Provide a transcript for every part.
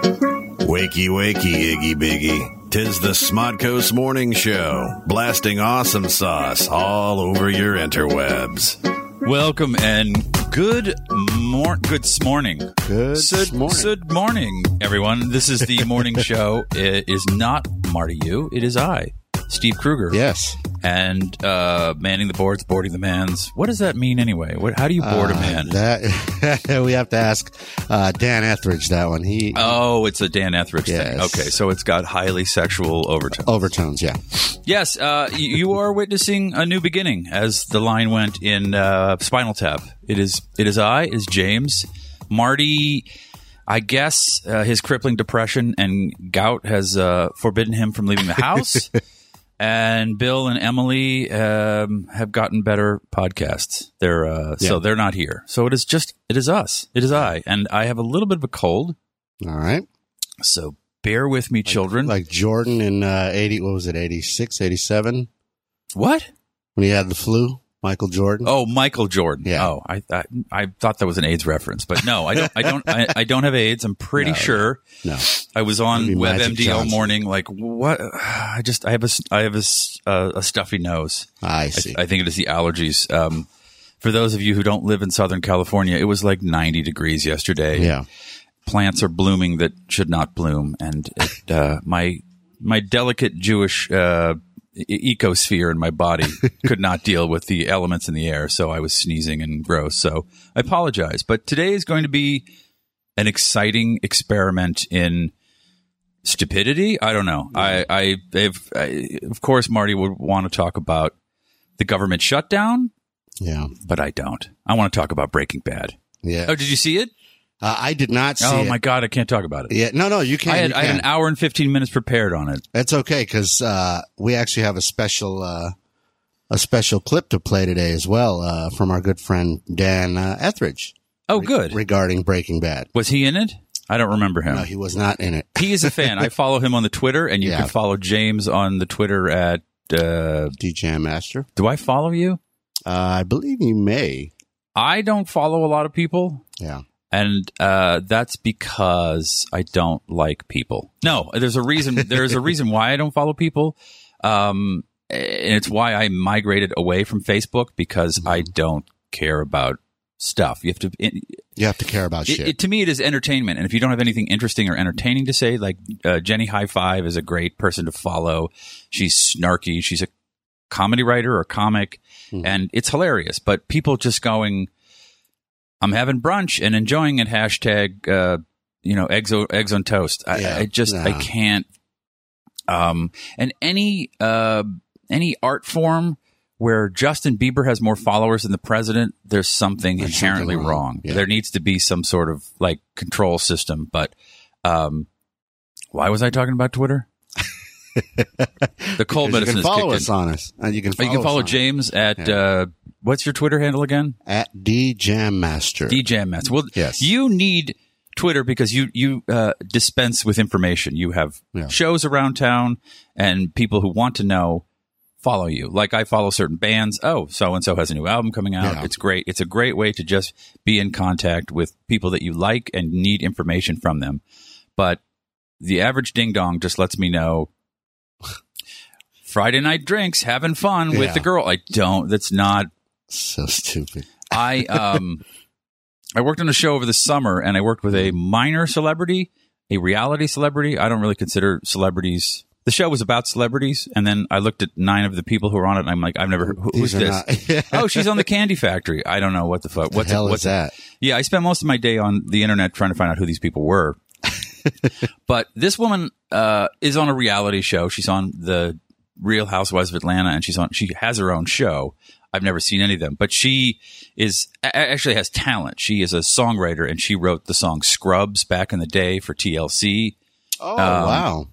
Wakey, wakey, Iggy Biggy. Tis the Smodcast Morning Show, blasting awesome sauce all over your interwebs. Welcome and good mor- good morning. Good Good morning. Good morning, everyone. This is the morning show. It is not Marty You. It is I, Steve Kruger. Yes. And uh, manning the boards, boarding the mans. What does that mean anyway? What, how do you board a Uh, man? That we have to ask uh, Dan Etheridge that one. He oh, it's a Dan Etheridge thing. Okay, so it's got highly sexual overtones. overtones. Yeah. Yes, uh, you are witnessing a new beginning, as the line went in uh, Spinal Tap. It is, it is I, it is James, Marty. I guess uh, his crippling depression and gout has uh, forbidden him from leaving the house. and Bill and Emily um, have gotten better podcasts. They're uh, so they're not here. So it is just it is us. It is I, and I have a little bit of a cold. All right. So bear with me, children. Like Jordan in uh, eighty. What was it? 86, 87? what? when he had the flu. Michael Jordan. Oh, Michael Jordan. Yeah. Oh, I, I I thought that was an AIDS reference, but no, I don't. I don't. I, I don't have AIDS. I'm pretty No, sure. no. I was on WebMD all morning. Like what? I just I have a I have a, uh, a stuffy nose. I I, see. I think it is the allergies. Um, for those of you who don't live in Southern California, it was like 90 degrees yesterday. yeah. Plants are blooming that should not bloom, and it, uh, my my delicate Jewish uh, ecosphere in my body could not deal with the elements in the air, so I was sneezing and gross. So I apologize. But today is going to be an exciting experiment in stupidity. I don't know. I, I, if, I, of course, Marty would want to talk about the government shutdown, Yeah. but I don't. I want to talk about Breaking Bad. Yeah. Oh, did you see it? Uh, I did not see oh it. my god, I can't talk about it. Yeah. No, no, you can't. I had you I had an hour and fifteen minutes prepared on it. That's okay because uh, we actually have a special uh, a special clip to play today as well uh, from our good friend Dan uh, Etheridge Oh, good. regarding Breaking Bad. Was he in it? I don't remember him. No, he was not in it. he is a fan. I follow him on the Twitter, and you Yeah. can follow James on the Twitter at. Uh, DJ Master. do I follow you? Uh, I believe you may. I don't follow a lot of people. Yeah. And uh, that's because I don't like people. No, there's a reason. There's a reason why I don't follow people, um, and it's why I migrated away from Facebook because I don't care about stuff. You have to. It, You have to care about it, shit. it- to me, it is entertainment, and if you don't have anything interesting or entertaining to say, like uh, Jenny High Five is a great person to follow. She's snarky. She's a comedy writer or comic, Mhm. and it's hilarious. But people just going, "I'm having brunch and enjoying it." Hashtag, uh, you know, eggs eggs on toast. I, Yeah, I just I can't. Um, and any uh, any art form where Justin Bieber has more followers than the president, there's something There's inherently something wrong. wrong. Yeah. There needs to be some sort of like control system. But um, why was I talking about Twitter? The cold medicine you can is follow us in. on us. Uh, you can Oh, follow, you can follow James at Yeah. uh, what's your Twitter handle again? at DJ Master. DJ Mets. Well, Yes. you need Twitter because you you uh, dispense with information. You have Yeah. shows around town, and people who want to know follow you. Like I follow certain bands. Oh, so and so has a new album coming out. Yeah. It's great. It's a great way to just be in contact with people that you like and need information from them. But the average ding dong just lets me know. Friday night drinks, having fun with Yeah. the girl. I don't. That's not so stupid. I um I worked on a show over the summer and I worked with a minor celebrity, a reality celebrity. I don't really consider celebrities. The show was about celebrities, and then I looked at nine of the people who were on it, and I'm like, I've never. Who, who's These this? not- oh, she's on the Candy Factory. I don't know what the fuck. What What's the hell what's is that? Yeah, I spent most of my day on the internet trying to find out who these people were. but this woman uh, is on a reality show. She's on the Real Housewives of Atlanta, and she's on. She has her own show. I've never seen any of them, but she is actually has talent. She is a songwriter, and she wrote the song "Scrubs" back in the day for TLC. Oh Um, wow!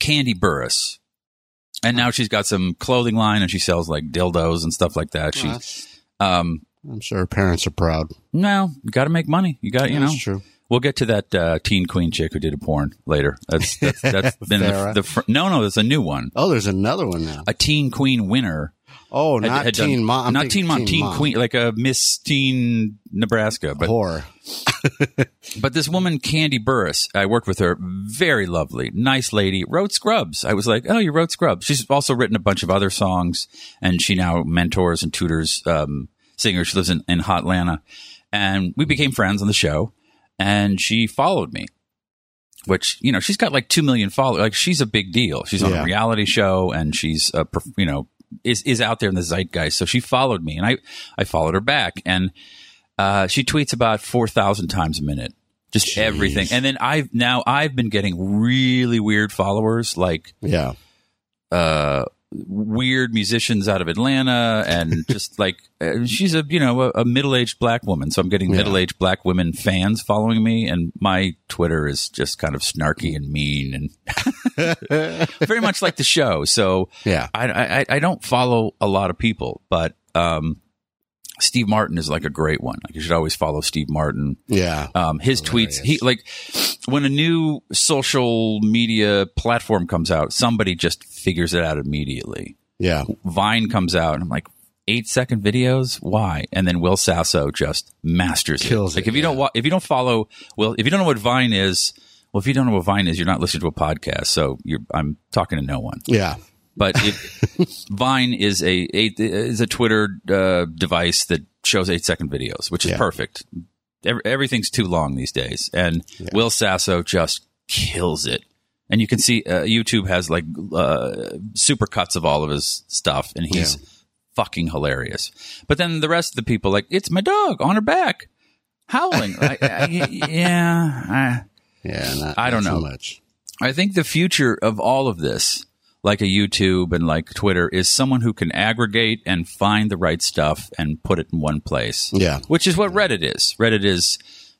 Kandi Burruss, and now she's got some clothing line, and she sells like dildos and stuff like that. She, Well, that's- um, I'm sure her parents are proud. no, you got to make money. You got, you know, That's true. We'll get to that uh, teen queen chick who did a porn later. That's that's, that's been the, the fr- no no. There's a new one. Oh, there's another one now. A teen queen winner Oh, had- not had done- Teen Mom. I'm not Teen Mom, Teen Teen Mom. Queen, like a Miss Teen Nebraska. But Horror. but this woman, Kandi Burruss, I worked with her. Very lovely, nice lady. Wrote Scrubs. I was like, oh, you wrote Scrubs. She's also written a bunch of other songs, and she now mentors and tutors um, singers. She lives in, in Hotlanta, and we became friends on the show. And she followed me, which you know she's got like two million followers. Like she's a big deal. She's on Yeah. a reality show, and she's a you know is is out there in the zeitgeist. So she followed me, and I I followed her back, and uh, she tweets about four thousand times a minute, just Jeez. everything. And then I've now I've been getting really weird followers, like Yeah. uh, weird musicians out of Atlanta, and just like uh, she's a you know a, a middle aged black woman, so I'm getting Yeah. middle aged black women fans following me, and my Twitter is just kind of snarky and mean and very much like the show. So Yeah. I, I I don't follow a lot of people, but um, Steve Martin is like a great one. Like you should always follow Steve Martin. Yeah. Um, his tweets, he like when a new social media platform comes out, somebody just figures it out immediately. Yeah. Vine comes out, and I'm like, eight second videos, why? And then Will Sasso just masters Kills it. Like it, if you don't yeah. wa- if you don't follow, well, if you don't know what Vine is, well, if you don't know what Vine is, you're not listening to a podcast. So you're, I'm talking to no one. Yeah. But if Vine is a, is a Twitter uh, device that shows eight second videos, which is Yeah. perfect. Ev- everything's too long these days, and Will Sasso just kills it. And you can see uh, YouTube has like uh, super cuts of all of his stuff, and he's fucking hilarious. But then the rest of the people, like, it's my dog on her back, howling. I, I, yeah, Yeah. Not, I don't know. Too much. I think the future of all of this, like a YouTube and like Twitter, is someone who can aggregate and find the right stuff and put it in one place. Yeah. Which is what Reddit is. Reddit is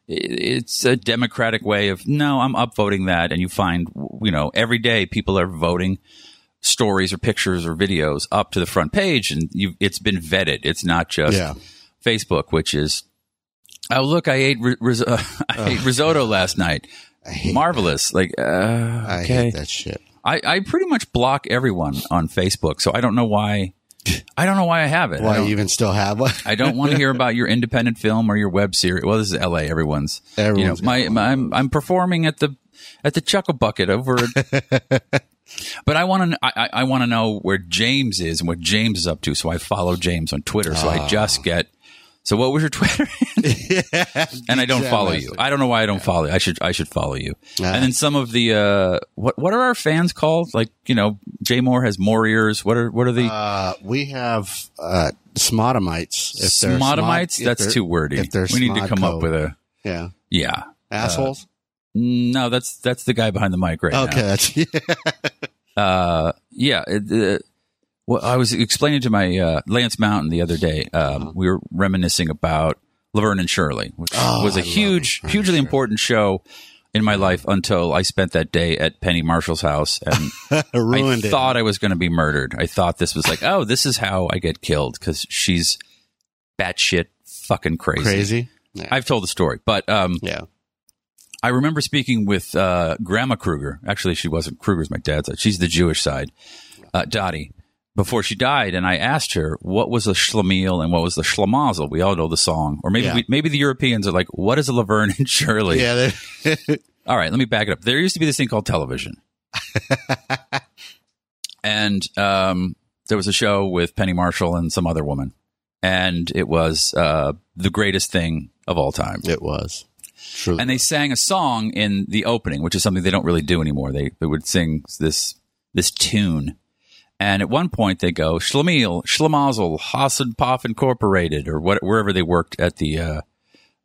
it's a democratic way of no, I'm upvoting that, and you find you know every day people are voting stories or pictures or videos up to the front page, and you it's been vetted. It's not just Yeah. Facebook, which is oh look, I ate ri- ris- uh, I ate risotto last night. I Marvelous, like uh, I okay. hate that shit. I, I pretty much block everyone on Facebook, so I don't know why. I don't know why I have it. Why don't, you even still have one? I don't want to hear about your independent film or your web series. Well, this is L.A. Everyone's. Everyone's you know, my, my I'm I'm performing at the at the Chuckle Bucket over. At, but I want to I, I want to know where James is and what James is up to. So I follow James on Twitter. So I just ah. get. So what was your Twitter? and I don't Jam follow Master. you. I don't know why I don't follow you. I should I should follow you. Ah. And then some of the uh what what are our fans called? Like, you know, Jay Mohr has more ears. What are what are the Uh, we have uh, Smodomites. If they're smod- That's too wordy. If they're we need to come up with a yeah yeah. assholes. No, that's that's the guy behind the mic right okay, now. that's yeah. Uh, yeah. It, uh, well, I was explaining to my uh, Lance Mountain the other day. Um, We were reminiscing about Laverne and Shirley, which Uh-huh. Oh, was a I huge, hugely important show in my life until I spent that day at Penny Marshall's house and I it. thought I was going to be murdered. I thought this was like, oh, this is how I get killed because she's batshit fucking crazy. crazy. Yeah. I've told the story, but um, yeah. I remember speaking with uh, Grandma Kruger. Actually, she wasn't Kruger's my dad's. She's the Jewish side. Uh, Dottie. Before she died, and I asked her what was a schlemiel and what was the schlemazel. We all know the song, or maybe Yeah. we, maybe the Europeans are like, "What is a Laverne and Shirley?" Yeah. All right, let me back it up. There used to be this thing called television. and um, there was a show with Penny Marshall and some other woman. And it was uh, the greatest thing of all time. it was. True. And they sang a song in the opening, which is something they don't really do anymore. They, they would sing this this tune. And at one point they go, Schlemiel, Schlemazel, Hasenpfeffer Incorporated, or what, wherever they worked at the uh,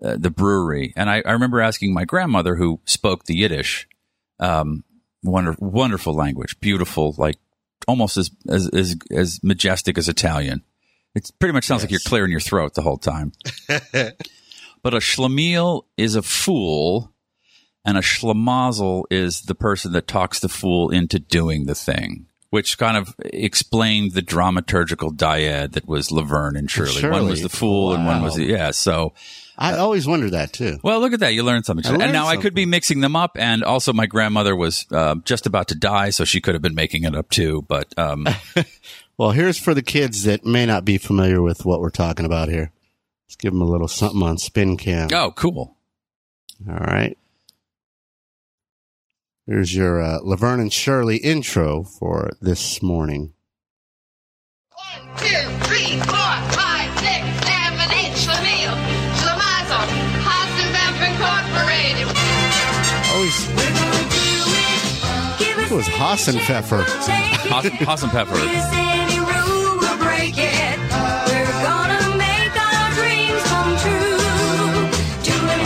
uh, the brewery. And I, I remember asking my grandmother, who spoke the Yiddish, um, wonder, wonderful language, beautiful, like almost as, as as as majestic as Italian. It pretty much sounds like you're clearing your throat the whole time. but a schlemiel is a fool, and a schlemazel is the person that talks the fool into doing the thing. Which kind of explained the dramaturgical dyad that was Laverne and Shirley. One was the fool, and one was the yeah. So I always wondered that too. well, look at that. You learned something. I and learned now I could be mixing them up. And also, my grandmother was uh, just about to die, so she could have been making it up too. But um, Well, here's for the kids that may not be familiar with what we're talking about here. Let's give them a little something on spin cam. Oh, cool. All right. Here's your uh, Laverne and Shirley intro for this morning. One, two, three, four, five, six, seven, eight. Schlemiel, Schlemazel, Hasenpfeffer Incorporated. Always, it was Hasenpfeffer. Haas- Haas.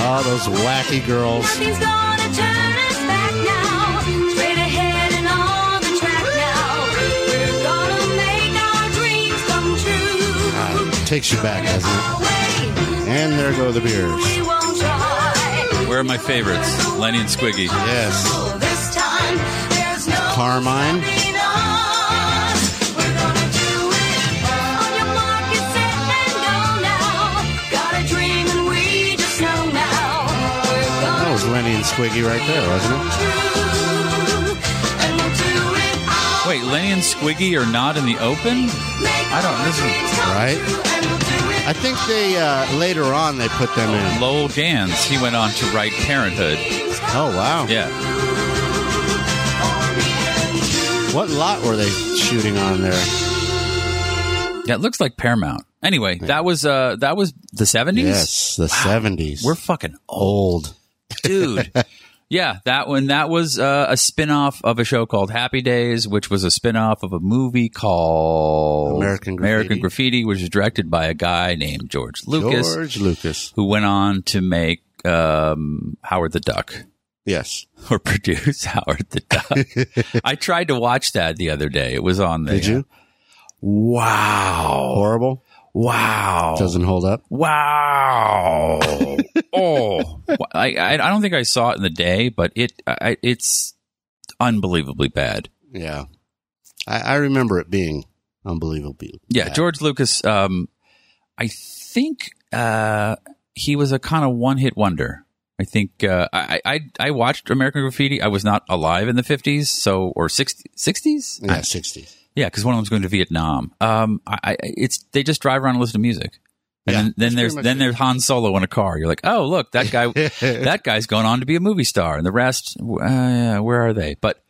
Oh, those wacky girls. Takes you back, doesn't it? And there go the beers. we won't try. Where are my favorites? Lenny and Squiggy. Yes. So this time, there's no Carmine. stopping us. We're gonna do it. On your mark, get set, and go now. Got a dream and we just know now. We're gonna That was Lenny and Squiggy right there, wasn't it? Wait, Lenny and Squiggy are not in the open? I don't- this is- Right? I think they uh, later on they put them in. Lowell Ganz. He went on to write Parenthood. Oh wow! Yeah. What lot were they shooting on there? Yeah, it looks like Paramount. Anyway, that was uh that was the 70s? Yes, the seventies. We're fucking old. dude. yeah, that one that was uh, a spin-off of a show called Happy Days, which was a spin-off of a movie called American Graffiti. American Graffiti, which was directed by a guy named George Lucas, George Lucas. who went on to make um, Howard the Duck. Yes. or produce Howard the Duck. I tried to watch that the other day. It was on there. Did you? Wow. Horrible. Wow. Doesn't hold up. Wow. oh. I, I I don't think I saw it in the day, but it I, it's unbelievably bad. Yeah. I, I remember it being unbelievable. Yeah, bad. George Lucas um I think uh he was a kind of one-hit wonder. I think uh, I, I I watched American Graffiti. I was not alive in the 50s, so or 60, 60s. Yeah, sixties. Yeah, because one of them's going to Vietnam. Um, I, I, it's they just drive around and listen to music, and Yeah, then, then there's then there's Han Solo in a car. You're like, oh look, that guy, that guy's going on to be a movie star, and the rest, uh, yeah, where are they? But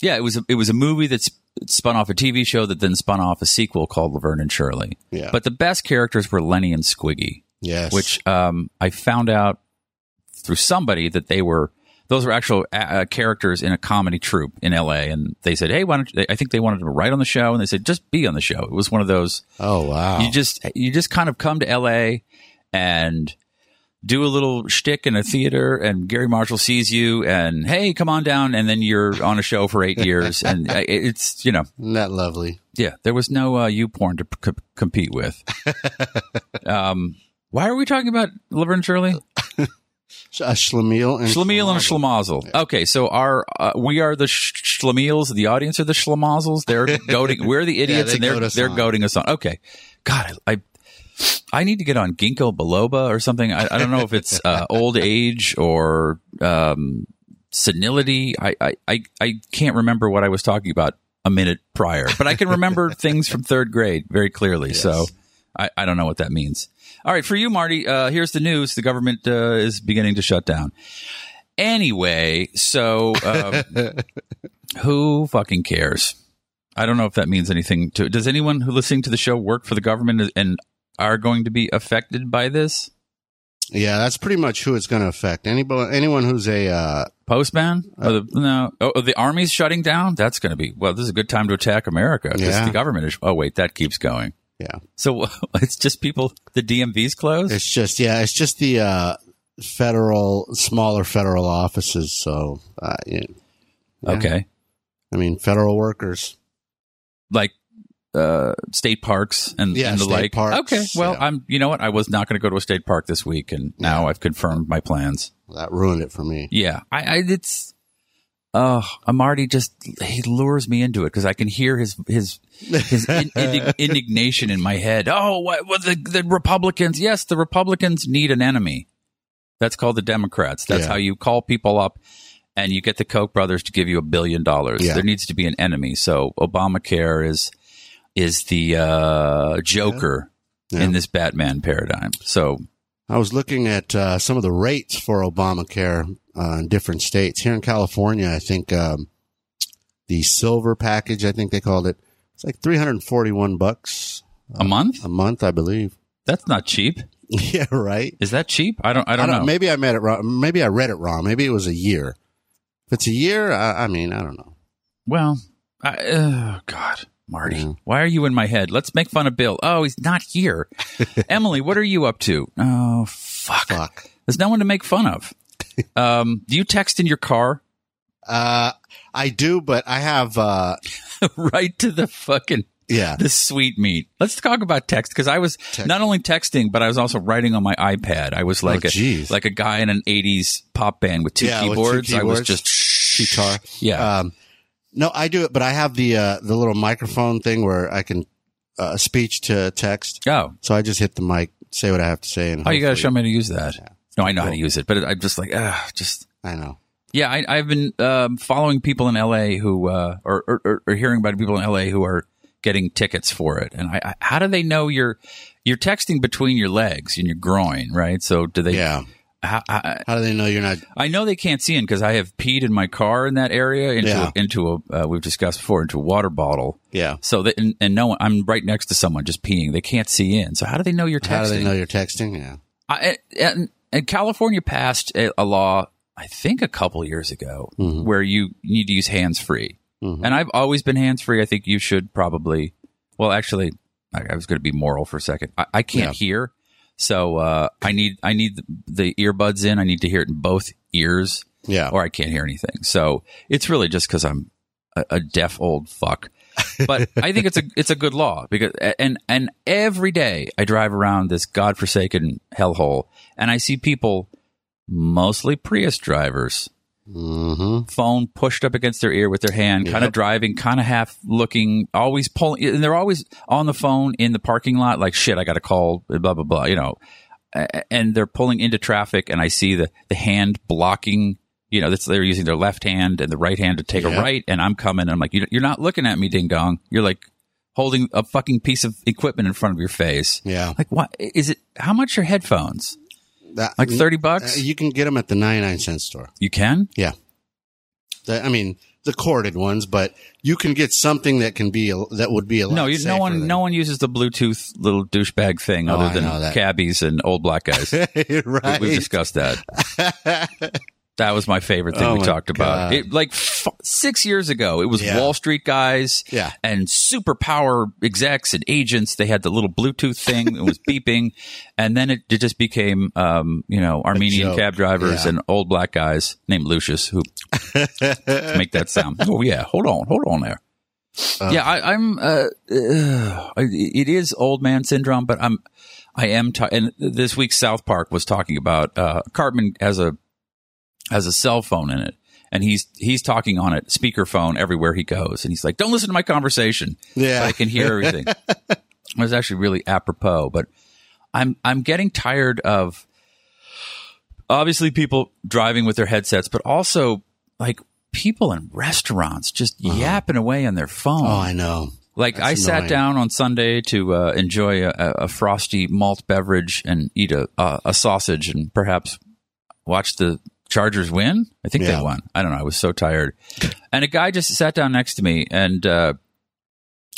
yeah, it was a, it was a movie that's spun off a TV show that then spun off a sequel called Laverne and Shirley. Yeah. But the best characters were Lenny and Squiggy, Yes. which um, I found out through somebody that they were those were actual uh, uh, characters in a comedy troupe in LA, and they said, "Hey, why don't you, I think they wanted to write on the show?" And they said, "Just be on the show." It was one of those Oh wow. you just you just kind of come to LA and do a little shtick in a theater, and Garry Marshall sees you, and hey, come on down, and then you're on a show for eight years, and uh, it's you know that lovely? yeah, there was no uh, you porn to c- compete with. um, why are we talking about Laverne Shirley? A schlemiel and Schlemiel and Schlemazel. Okay, so our uh, we are the sh- Schlemiels. The audience are the Schlemazels. They're goading. We're the idiots, they and they're they're on. goading us on. Okay, God, I, I I need to get on ginkgo biloba or something. I, I don't know if it's uh, old age or um, senility. I, I I I can't remember what I was talking about a minute prior, but I can remember things from third grade very clearly. So I, I don't know what that means. All right, for you, Marty. Uh, here's the news: the government uh, is beginning to shut down. Anyway, so um, who fucking cares? I don't know if that means anything to. Does anyone who listening to the show work for the government and are going to be affected by this? Yeah, that's pretty much who it's going to affect. Anybody, anyone who's a uh, Postman? Oh, the, no. Oh, oh, the army's shutting down. That's going to be well. This is a good time to attack America because Yeah. the government is. Oh wait, that keeps going. Yeah, So it's just people. The DMV's closed. it's just yeah, it's just the uh, federal, smaller federal offices. So, uh, yeah. Yeah. Okay, I mean, federal workers. like uh, state parks and, Yeah, and the state like. parks, okay, well, yeah. I'm. You know what? I was not going to go to a state park this week, and now I've confirmed my plans. That ruined it for me. Yeah, I, I it's. Oh, Amarty just he lures me into it because I can hear his his his in, indig- indignation in my head. Oh, what, what the the Republicans? Yes, the Republicans need an enemy. That's called the Democrats. That's Yeah. how you call people up, and you get the Koch brothers to give you a billion dollars. Yeah. There needs to be an enemy. So Obamacare is is the uh, Joker Yeah. in this Batman paradigm. So I was looking at uh, some of the rates for Obamacare uh, in different states. Here in California, I think um, the silver package, I think they called it, it's like 341 bucks a month? a month, I believe. That's not cheap. yeah, right. Is that cheap? I don't. I don't, know. Maybe I read it wrong. Maybe I read it wrong. Maybe it was a year. If it's a year, I, I mean, I don't know. Well, I, oh God, Marty, Yeah. why are you in my head? Let's make fun of Bill. Oh, he's not here. Emily, what are you up to? Oh, fuck. Fuck. There's no one to make fun of. Um, do you text in your car? Uh, I do, but I have, uh, right to the fucking yeah. the sweet meat. Let's talk about text because I was Text. not only texting, but I was also writing on my iPad. I was like Oh, a geez. like a guy in an '80s pop band with two Yeah, with two keyboards. I was keyboards. just Guitar. Yeah, Um, no, I do it, but I have the, uh, the little microphone thing where I can, uh, speech to text. oh, So I just hit the mic, say what I have to say. And oh, you got to show me how to use that. No, I know how to use it, but I'm just like, ah, just I know. Yeah, I, I've been um, following people in LA who, uh, or, or, or- or hearing about people in LA who are getting tickets for it. And I, I, how do they know you're you're texting between your legs and your groin, right? So do they? Yeah. How, I, How do they know you're not? I know they can't see in because I have peed in my car in that area into Yeah. into a uh, we've discussed before into a water bottle. Yeah. So that and, and no one, I'm right next to someone just peeing. They can't see in. So how do they know you're texting? How do they know you're texting? Yeah. I, and, and California passed a, a law, I think a couple years ago, Mhm. where you need to use hands free. Mhm. And I've always been hands free. I think you should probably. Well, actually, I, I was going to be moral for a second. I, I can't hear, so uh, I need I need the, the earbuds in. I need to hear it in both ears, Yeah. or I can't hear anything. So it's really just because I'm a, a deaf old fuck. But I think it's a it's a good law because and and every day I drive around this godforsaken hellhole and I see people, mostly Prius drivers, hmm phone pushed up against their ear with their hand, kind of Yep. driving, kind of half looking, always pulling, and they're always on the phone in the parking lot, like shit, I got to call, blah blah blah, you know, and they're pulling into traffic, and I see the the hand blocking. You know, that's they're using their left hand and the right hand to take a right, and I'm coming, and I'm like, "You- you're not looking at me, ding dong. You're like holding a fucking piece of equipment in front of your face. Yeah. Like, what is it? How much are headphones? That, Like thirty bucks? Uh, you can get them at the 99 cent store. you can. Yeah. The, I mean, the corded ones, but you can get something that can be, a, that would be a lot No, you, no one, than- no one uses the Bluetooth little douchebag thing Oh, other than cabbies and old black guys. right. We've discussed that. that was my favorite thing Oh we talked about. It, like f- six years ago, it was Yeah. Wall Street guys Yeah. and superpower execs and agents. They had the little Bluetooth thing that was beeping, and then it, it just became, um, you know, Armenian cab drivers Yeah. and old black guys named Lucius who make that sound. Oh yeah, hold on, hold on there. yeah, I, I'm. Uh, uh, it is old man syndrome, but I'm. I am. T- and this week, South Park was talking about uh, Cartman has a has a cell phone in it, and he's he's talking on it, speakerphone everywhere he goes, and he's like, "Don't listen to my conversation." Yeah. I can hear everything. it was actually really apropos, but I'm I'm getting tired of obviously people driving with their headsets, but also like people in restaurants just yapping away on their phone. oh, I know. like I that's sat annoying. down on Sunday to uh, enjoy a, a frosty malt beverage and eat a, a a sausage and perhaps watch the Chargers win. I think Yeah. they won. I don't know. I was so tired, and a guy just sat down next to me and uh,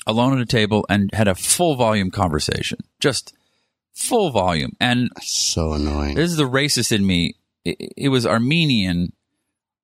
alone at a table and had a full volume conversation, just full volume. And So annoying. this is the racist in me. It, it was Armenian.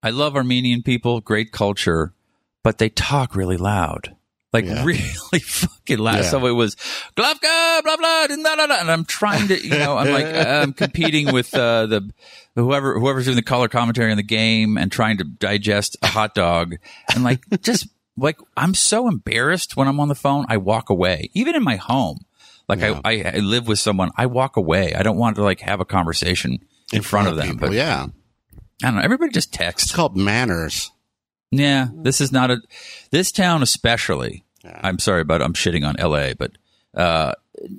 I love Armenian people, great culture, but they talk really loud. Like Yeah. really fucking loud. Yeah. So it was Glavka, blah blah, blah, blah, blah, and I'm trying to, you know, I'm like I'm competing with uh, the whoever whoever's doing the color commentary on the game and trying to digest a hot dog and like just like I'm so embarrassed when I'm on the phone. I walk away, even in my home. Like Yeah. I, I, I live with someone. I walk away. I don't want to like have a conversation in, front, of them. people, But yeah. I don't know. Everybody just texts. It's called manners. Yeah, this is not a this town especially. Yeah. I'm sorry about I'm shitting on LA, but uh,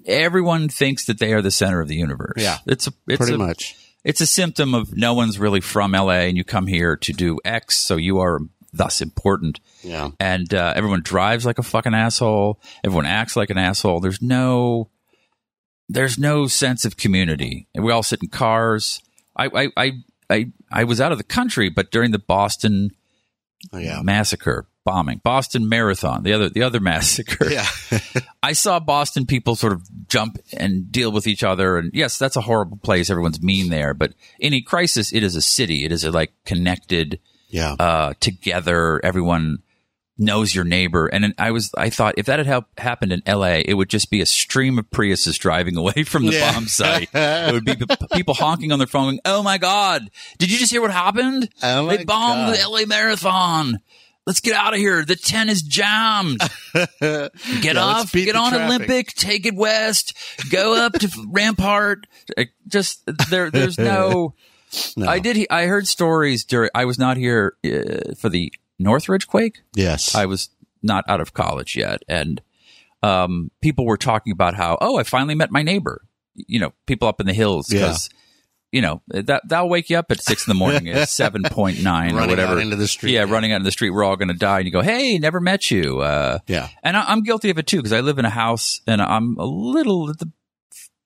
everyone thinks that they are the center of the universe. Yeah. it's a it's Pretty a, much. It's a symptom of no one's really from LA, and you come here to do X, so you are thus important. Yeah. And uh, everyone drives like a fucking asshole. Everyone acts like an asshole. There's no, there's no sense of community. And we all sit in cars. I, I, I, I, I was out of the country, but during the Boston Oh, yeah. massacre bombing, Boston Marathon, the other the other massacre. Yeah. I saw Boston people sort of jump and deal with each other, and yes, that's a horrible place. Everyone's mean there, but in a crisis, it is a city. It is a like connected, Yeah. uh, together. Everyone knows your neighbor, and I was I thought if that had happened in L.A., it would just be a stream of Priuses driving away from the Yeah. bomb site. it would be p- people honking on their phone, going, "Oh my god, did you just hear what happened? Oh they bombed God. the L.A. Marathon." Let's get out of here. The 10 is jammed. Get Yeah, off, get on traffic. Olympic, take it west, go up to Rampart. Just there, there's no, No. I did, I heard stories during, I was not here uh, for the Northridge quake. Yes. I was not out of college yet. And, um, people were talking about how, oh, I finally met my neighbor, you know, people up in the hills Yeah. You know, that, that'll wake you up at six in the morning at 7.9 or whatever. out into the street. Yeah, running out in the street. We're all going to die. And you go, hey, never met you. Uh, Yeah. and I, I'm guilty of it too because I live in a house and I'm a little at the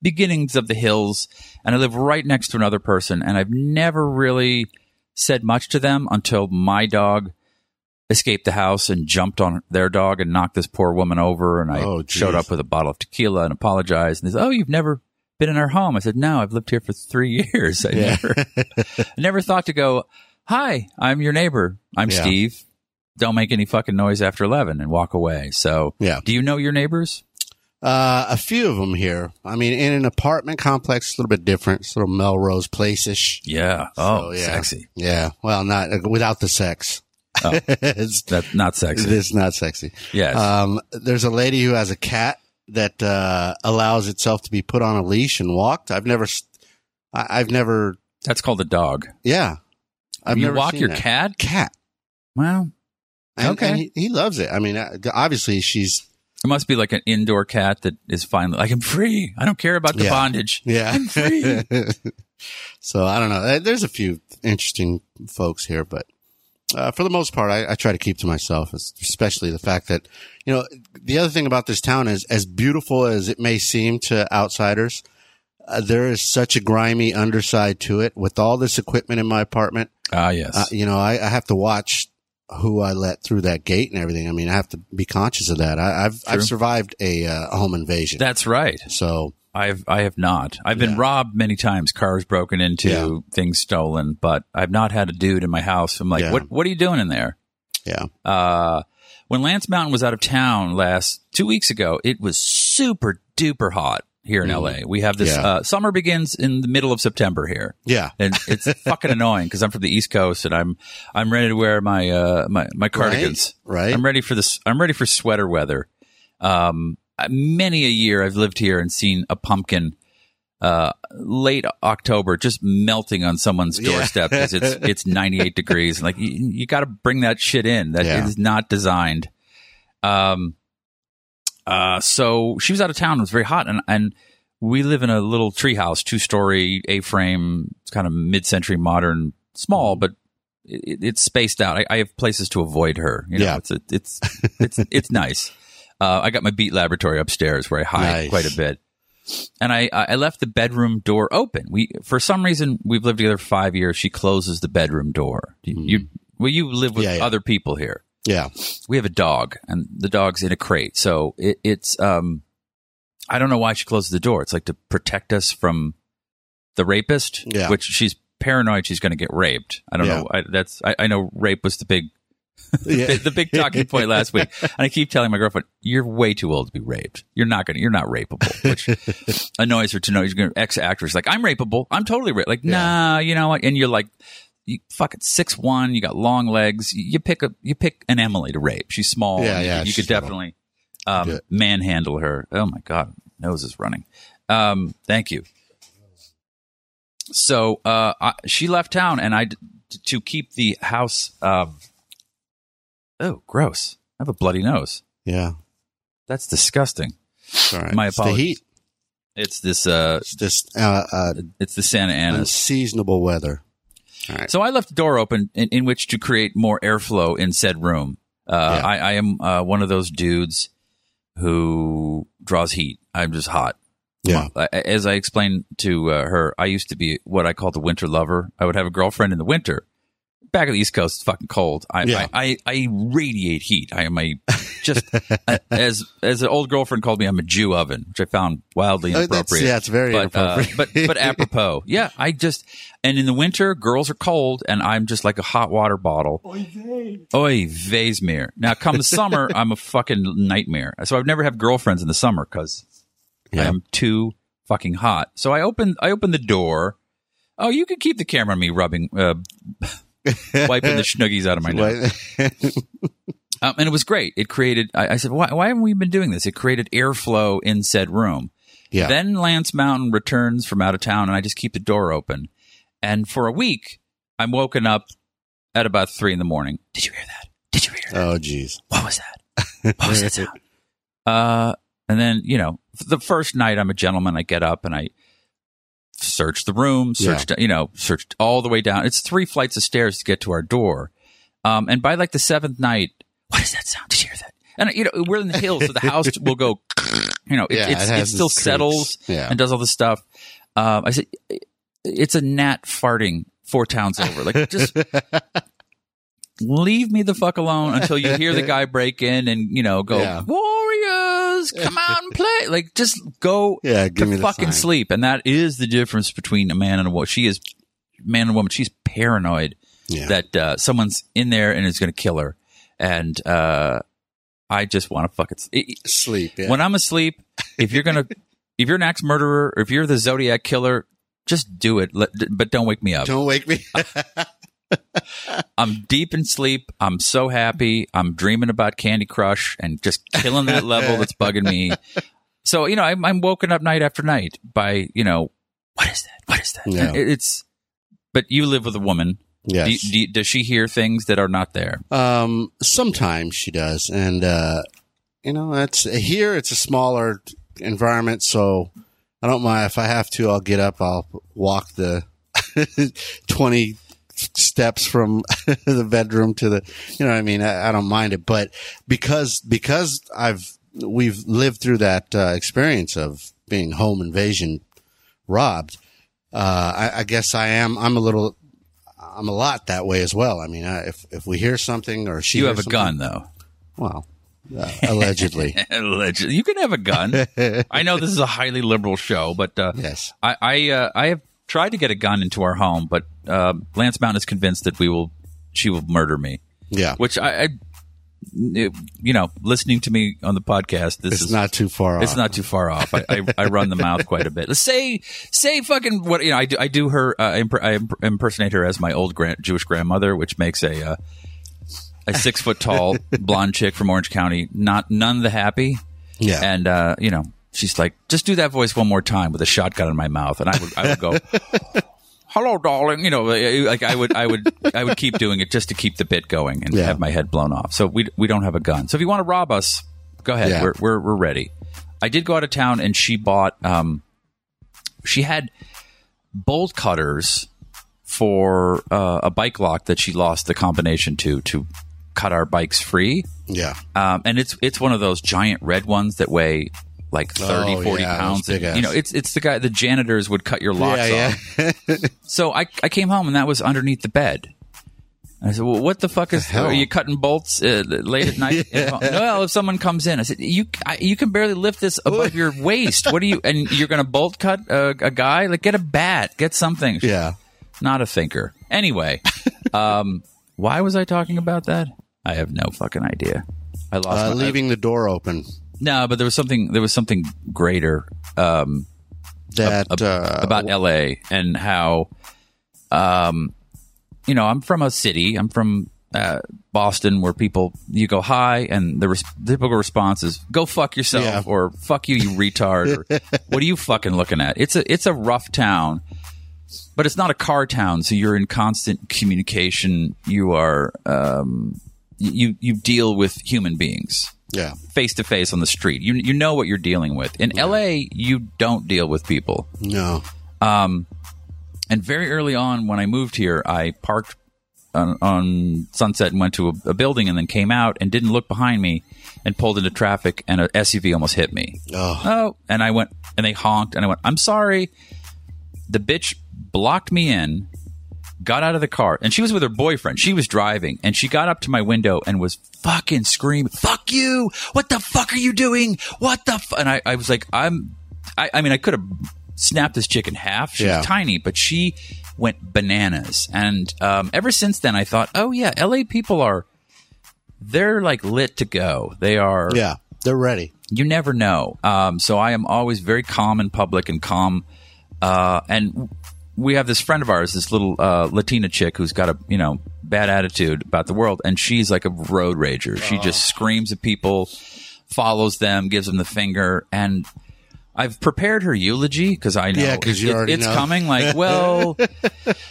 beginnings of the hills and I live right next to another person and I've never really said much to them until my dog escaped the house and jumped on their dog and knocked this poor woman over and I Oh, showed up with a bottle of tequila and apologized and they said, "Oh, you've never been in our home." I said, "No, I've lived here for 3 years. I Yeah. never I never thought to go, "Hi, I'm your neighbor. I'm Yeah. Steve." Don't make any fucking noise after 11 and walk away. So, Yeah. do you know your neighbors? Uh, a few of them here. I mean, in an apartment complex, it's a little bit different. It's a little Melrose Place-ish. Yeah. Oh, So, yeah. sexy. Yeah. Well, not without the sex. Oh. it's, That's not sexy. it's not sexy. yes. Um, there's a lady who has a cat that uh, allows itself to be put on a leash and walked. I've never, I've never, That's called a dog. yeah. I've you never walk your that. cat? Cat. Well, And, Okay. and he, he loves it. I mean, uh, obviously she's, it must be like an indoor cat that is finally like, I'm free. I don't care about the Yeah. bondage. yeah. I'm free. so I don't know. Uh, There's a few interesting folks here, but uh, for the most part, I, I try to keep to myself, especially the fact that, you know, the other thing about this town is as beautiful as it may seem to outsiders, uh, there is such a grimy underside to it with all this equipment in my apartment. Ah, yes. Uh, you know, I, I have to watch who I let through that gate and everything. I mean, I have to be conscious of that. I, I've, I've survived a, uh, a home invasion. That's right. so I've I have not. I've been robbed many times, cars broken into, Yeah. things stolen, but I've not had a dude in my house. I'm like, Yeah. what what are you doing in there? yeah, Uh when Lance Mountain was out of town last two weeks ago, it was super duper hot here in LA. We have this Mm-hmm. Yeah. uh, summer begins in the middle of September here. yeah, And it's fucking annoying because I'm from the East Coast and I'm I'm ready to wear my uh my, my cardigans. right. I'm ready for this. I'm ready for sweater weather. Um, many a year I've lived here and seen a pumpkin uh, late October just melting on someone's doorstep because it's it's 98 degrees. Like you, you got to bring that shit in. That Yeah. is not designed. Um. Uh. So she was out of town. It was very hot, and and we live in a little treehouse, two story, a frame. It's kind of mid century modern, small, but it, it's spaced out. I, I have places to avoid her. You know, Yeah. it's a, it's it's it's nice. Uh, I got my beat laboratory upstairs where I hide Nice. quite a bit, and I I left the bedroom door open. We for some reason we've lived together for five years. She closes the bedroom door. You, you well you live with. Yeah, yeah. other people here. yeah, We have a dog, and the dog's in a crate, so it, it's um. I don't know why she closes the door. It's like to protect us from the rapist, Yeah. which she's paranoid she's going to get raped. I don't Yeah. know. I, that's I, I know rape was the big yeah. the, the big talking point last week. And I keep telling my girlfriend, "You're way too old to be raped. You're not gonna. You're not rapeable." Which annoys her to know. She's gonna ex actress like I'm rapeable. I'm totally rape. Like nah, you know what? And you're like, you fucking six one. You got long legs. You pick a you pick an Emily to rape. She's small. Yeah, You- yeah, You, she's could definitely um, manhandle her. Oh my god, nose is running. Um, thank you. So uh, I, she left town, and I to keep the house. Um, oh, gross! I have a bloody nose. yeah. That's disgusting. Right. My It's the apologies. heat. It's this. Uh, It's this uh, uh, it's the Santa Ana. Seasonable weather. All right. So I left the door open in, in which to create more airflow in said room. Uh, Yeah. I, I am uh, one of those dudes who draws heat. I'm just hot. Yeah. Uh, As I explained to uh, her, I used to be what I call the winter lover. I would have a girlfriend in the winter. Back at the East Coast, it's fucking cold. I, Yeah. I, I, I radiate heat. I am a just uh, as as an old girlfriend called me, I'm a Jew oven, which I found wildly Uh, that's- inappropriate. yeah, it's very but, uh, inappropriate. but but apropos, yeah. I just and in the winter, girls are cold, and I'm just like a hot water bottle. Oy vey. vey's mir. Now, come the summer, I'm a fucking nightmare. So I've never have girlfriends in the summer because Yeah. I'm too fucking hot. So I open I opened the door. Oh, you can keep the camera on me rubbing, uh, wiping the schnuggies out of my nose. Um, and it was great. It created. I, I said, why, why haven't we been doing this? It created airflow in said room. yeah. Then Lance Mountain returns from out of town, and I just keep the door open. And for a week, I'm woken up at about three in the morning. Did you hear that? Did you hear that? oh, jeez. What was that? What was that sound? Uh, and then you know, the first night I'm a gentleman. I get up and I search the room, search you know, searched all the way down. It's three flights of stairs to get to our door. Um, and by like the seventh night, what does that sound? Did you hear that? And you know, we're in the hills, so the house will go. You know, it, Yeah, it's, it it, still settles Yeah. and does all this stuff. Um, I said, it's a gnat farting four towns over. Like, just leave me the fuck alone until you hear the guy break in and you know go Yeah. Warriors, come out and play. Like, just go Yeah, give to me fucking sign. sleep. And that is the difference between a man and a woman. She is man and woman. She's paranoid Yeah. that uh, someone's in there and is going to kill her. And uh, I just want to fucking. It, Sleep. Yeah. When I'm asleep, if you're gonna, if you're an axe murderer, or if you're the Zodiac killer, just do it. Let, but don't wake me up. Don't wake me. I'm deep in sleep. I'm so happy. I'm dreaming about Candy Crush and just killing that level that's bugging me. So you know, I'm, I'm woken up night after night by you know, what is that? What is that? Yeah. It's. But you live with a woman. yes. Do, do, does she hear things that are not there? Um, sometimes she does, and uh, you know, that's here. It's a smaller environment, so I don't mind if I have to. I'll get up. I'll walk the twenty steps from the bedroom to the. You know, what I mean, I, I don't mind it, but because because I've we've lived through that uh, experience of being home invasion robbed. Uh, I, I guess I am. I'm a little. I'm a lot that way as well. I mean, I, if if we hear something or she You have a gun, though. well, uh, allegedly, Allegedly. You can have a gun. I know this is a highly liberal show, but uh, yes. I I, uh, I have tried to get a gun into our home, but uh, Lance Mountain is convinced that we will she will murder me. Yeah, Which I, I it- you know, listening to me on the podcast, this it's is not too far off. It's not too far off. I, I, I run the mouth quite a bit. Let's say say fucking what you know. I do I do her. Uh, imp- I imp- impersonate her as my old grand, Jewish grandmother, which makes a uh, a six foot tall blonde chick from Orange County not none the happy. Yeah, And uh, you know, she's like, just do that voice one more time with a shotgun in my mouth, and I would I would go. Hello, darling. You know, like I would, I would, I would keep doing it just to keep the bit going and Yeah. have my head blown off. So we we don't have a gun. So if you want to rob us, go ahead. Yeah. We're, we're we're ready. I did go out of town, and she bought. Um, she had bolt cutters for uh, a bike lock that she lost the combination to to cut our bikes free. yeah, Um, and it's it's one of those giant red ones that weigh like 30, Oh, 40 yeah, pounds. big you know, it's it's the guy the janitors would cut your locks yeah, off. yeah. So I I came home and that was underneath the bed. I said, "Well, what the fuck is? hell? Are you cutting bolts uh, late at night?" well, if someone comes in, I said, "You I, you can barely lift this above your waist. What are you? And you're going to bolt cut a, a guy? Like, get a bat, get something. yeah. Not a thinker. Anyway, um, why was I talking about that? I have no fucking idea. I lost Uh, my, leaving the door open. No, but there was something. There was something greater um, That ab- uh, about L.A. and how, um, you know, I'm from a city. I'm from uh, Boston, where people you go hi, and the res- typical response is "Go fuck yourself" Yeah. or "Fuck you, you retard." or, what are you fucking looking at? It's a it's a rough town, but it's not a car town. So you're in constant communication. You are um, you you deal with human beings yeah, face to face on the street. You you know what you're dealing with. In LA, you don't deal with people. no, And And very early on, when I moved here, I parked on, on Sunset and went to a, a building, and then came out and didn't look behind me, and pulled into traffic, and a SUV almost hit me. Oh, Oh, and I went and they honked and I went, I'm sorry. The bitch blocked me in, got out of the car, and she was with her boyfriend. She was driving and she got up to my window and was fucking screaming, fuck you. What the fuck are you doing? What the f-? And I, I was like, I'm, I, I mean, I could have snapped this chick in half. She's Yeah. tiny, but she went bananas. And um, ever since then, I thought, oh yeah, LA people are, they're like lit to go. They are yeah, they're ready. you never know. Um, so I am always very calm in public and calm. Uh, and we have this friend of ours, this little uh, Latina chick who's got a you know bad attitude about the world, and she's like a road rager. She just screams at people, follows them, gives them the finger, and. I've prepared her eulogy because I know Yeah, 'cause you it- already it's know. coming. Like, well,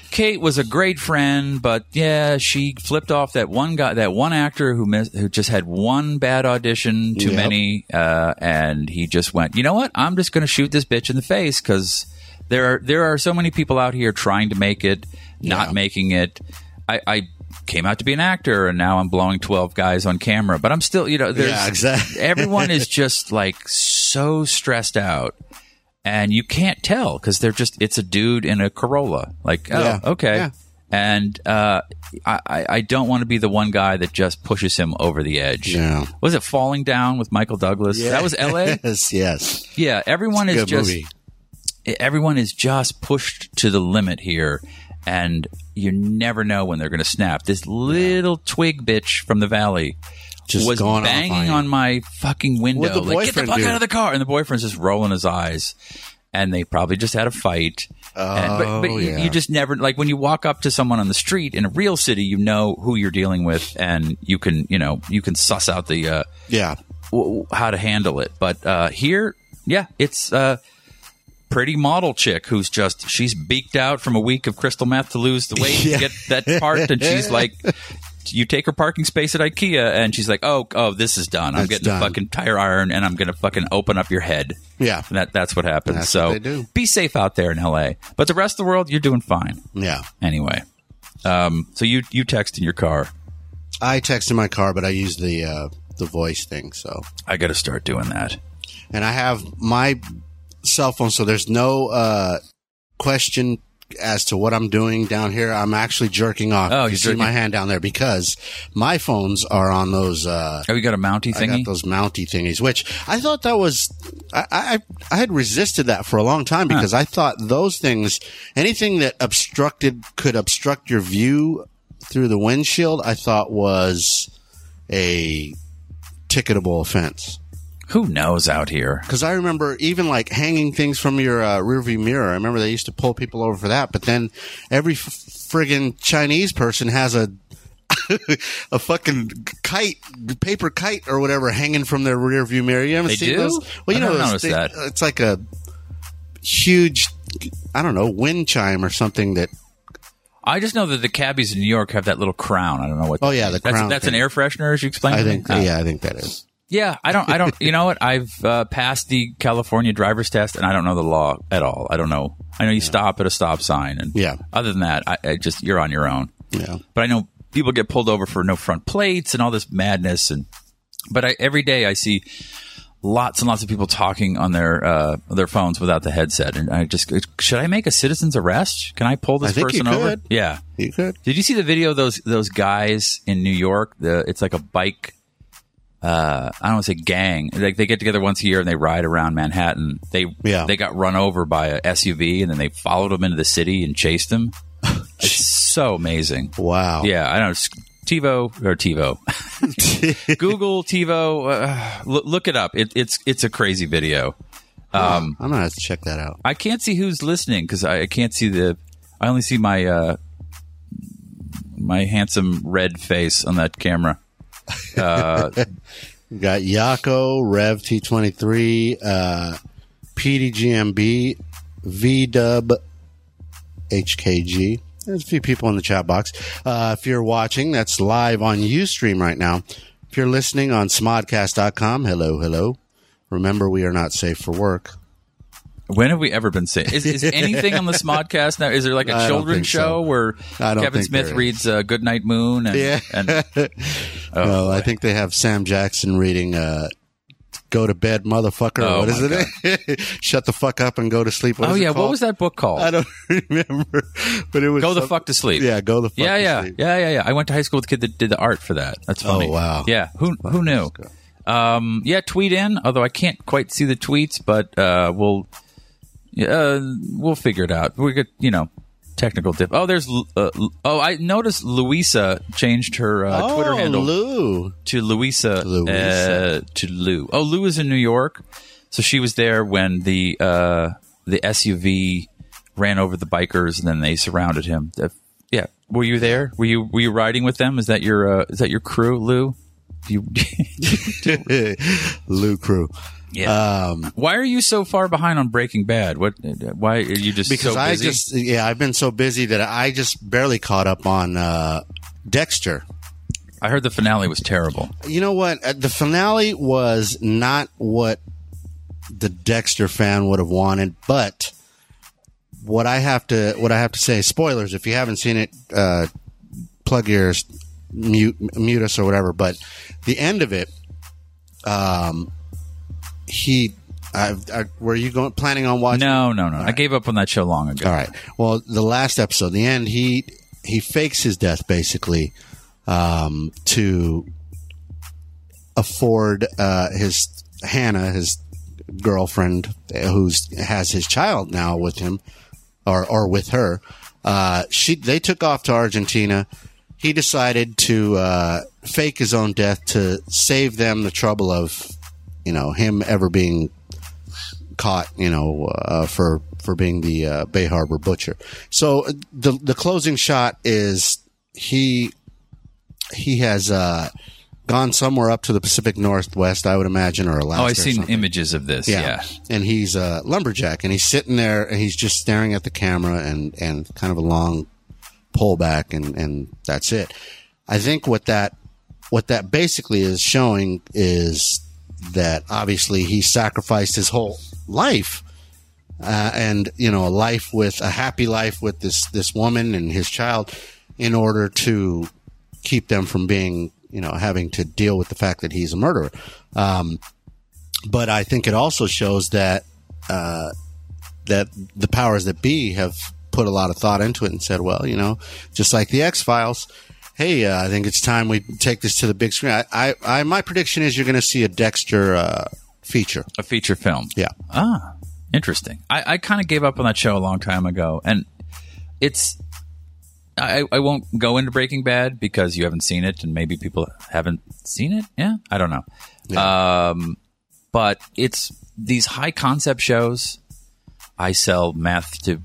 Kate was a great friend, but yeah, she flipped off that one guy, that one actor who missed, who just had one bad audition too Yep. many, uh, and he just went, you know what? I'm just going to shoot this bitch in the face because there are there are so many people out here trying to make it, not Yeah. making it. I, I came out to be an actor, and now I'm blowing twelve guys on camera, but I'm still, you know, there's Yeah, exactly. everyone is just like so stressed out and you can't tell because they're just it's a dude in a Corolla. Like, oh, Yeah. okay. Yeah. And uh, I, I don't want to be the one guy that just pushes him over the edge. Yeah. Was it Falling Down with Michael Douglas? That was L.A. Yes, yes. Yeah, everyone is just movie. Everyone is just pushed to the limit here, and you never know when they're going to snap. This little twig bitch from the valley Just was banging on my fucking window. Like, get the fuck do? out of the car! And the boyfriend's just rolling his eyes. And they probably just had a fight. And- but but Oh, you, yeah. you just never like when you walk up to someone on the street in a real city, you know who you're dealing with, and you can you know you can suss out the uh, Yeah. w- how to handle it. But uh, here, yeah, it's a pretty model chick who's just she's beaked out from a week of crystal meth to lose the weight Yeah. to get that part, and she's like. You take her parking space at IKEA, and she's like, "Oh, oh, this is done. I'm getting done. a fucking tire iron, and I'm gonna fucking open up your head." Yeah. And that that's what happens. That's so what be safe out there in LA. But the rest of the world, you're doing fine Yeah. anyway. Um, so you you text in your car. I text in my car, but I use the uh, the voice thing. So, I got to start doing that. and I have my cell phone, so there's no uh, question as to what I'm doing down here. I'm actually jerking off. Oh, you see jerking- my hand down there because my phones are on those. Uh, Oh, you got a mounty I thingy? got those mounty thingies, which I thought that was I, I I had resisted that for a long time because I thought those things, anything that obstructed could obstruct your view through the windshield, I thought was a ticketable offense. Who knows out here? Because I remember even like hanging things from your uh, rearview mirror. I remember they used to pull people over for that. But then every f- friggin' Chinese person has a a fucking kite, paper kite or whatever, hanging from their rearview mirror. You haven't They seen do? those? Well, you I know, those thing- that. It's like a huge, I don't know, wind chime or something that. I just know that the cabbies in New York have that little crown. I don't know what. Oh, yeah, the that's, crown That's an air freshener, as you explained. I me? think, Ah. yeah, I think that is. Yeah, I don't. I don't. You know what? I've uh, passed the California driver's test, and I don't know the law at all. I don't know. I know you stop at a stop sign, and Yeah. Other than that, I, I just you're on your own. Yeah. But I know people get pulled over for no front plates and all this madness, and but I, every day I see lots and lots of people talking on their uh, their phones without the headset, and I just should I make a citizen's arrest? Can I pull this I person over? Yeah. You could. Did you see the video of those those guys in New York? The it's like a bike. Uh, I don't want to say gang. Like they get together once a year and they ride around Manhattan. They Yeah. they got run over by a SUV and then they followed them into the city and chased them. it's so amazing. Wow. Yeah, I don't know. TiVo or TiVo. Google TiVo. Uh, look, look it up. It, it's it's a crazy video. Um, I'm going to have to check that out. I can't see who's listening because I, I can't see the. I only see my uh, my handsome red face on that camera. We got Yako, Rev T23, uh, PDGMB, VDub, HKG. There's a few people in the chat box. Uh, if you're watching, that's live on Ustream right now. If you're listening on smodcast.com, hello, hello. Remember, we are not safe for work. When have we ever been saying? Is, is anything on the Smodcast now? Is there like a children's think so. show where Kevin Smith reads uh, "Goodnight Moon"? And, Yeah. and oh, no, I think they have Sam Jackson reading uh, "Go to Bed, Motherfucker." Oh, what is it? Shut the fuck up and go to sleep. What oh is it yeah, what was that book called? I don't remember, but it was Go the fuck to sleep. Yeah, go the fuck. yeah, to yeah, sleep. yeah, yeah, yeah. I went to high school with a kid that did the art for that. That's funny. Oh, wow. Yeah, who who knew? Um, yeah, tweet in. Although I can't quite see the tweets, but uh, we'll uh, we'll figure it out. We could, you know technical dip. Oh, there's uh, oh I noticed Louisa changed her uh, oh, Twitter handle Lou. to Louisa, Louisa. Uh, to Lou. Oh, Lou is in New York, so she was there when the uh, the SUV ran over the bikers and then they surrounded him. Uh, yeah, were you there? Were you were you riding with them? Is that your uh, is that your crew, Lou? You, Lou Crew. Yeah. Um, why are you so far behind on Breaking Bad? What? Why are you just because so I just yeah, I've been so busy that I just barely caught up on uh, Dexter. I heard the finale was terrible. You know what? Uh, The finale was not what the Dexter fan would have wanted, but what I have to what I have to say, spoilers. If you haven't seen it, uh, plug your mute mute us or whatever. But the end of it, um, he. I, I, were you going planning on watching? No, no, no. I gave up on that show long ago. All right. Well, the last episode, the end, he he fakes his death basically um, to afford uh, his Hannah, his girlfriend, who's has his child now with him, or or with her. Uh, she they took off to Argentina. He decided to uh, fake his own death to save them the trouble of, you know, him ever being caught, you know, uh, for for being the uh, Bay Harbor butcher. So uh, the the closing shot is he he has uh, gone somewhere up to the Pacific Northwest, I would imagine, or Alaska. Oh, I've seen images of this. Yeah. And he's a lumberjack, and he's sitting there, and he's just staring at the camera, and and kind of a long pullback, and and that's it. I think what that what that basically is showing is that obviously he sacrificed his whole life uh, and you know a life with a happy life with this this woman and his child in order to keep them from being you know having to deal with the fact that he's a murderer. Um, but I think it also shows that uh, that the powers that be have put a lot of thought into it and said well you know just like the X Files hey uh, I think it's time we take this to the big screen I, I, I my prediction is you're going to see a Dexter uh, feature A feature film. yeah Ah, interesting. I, I kind of gave up on that show a long time ago, and it's. I, I won't go into Breaking Bad because you haven't seen it, and maybe people haven't seen it. Yeah, I don't know. Um, but it's these high concept shows. I sell meth to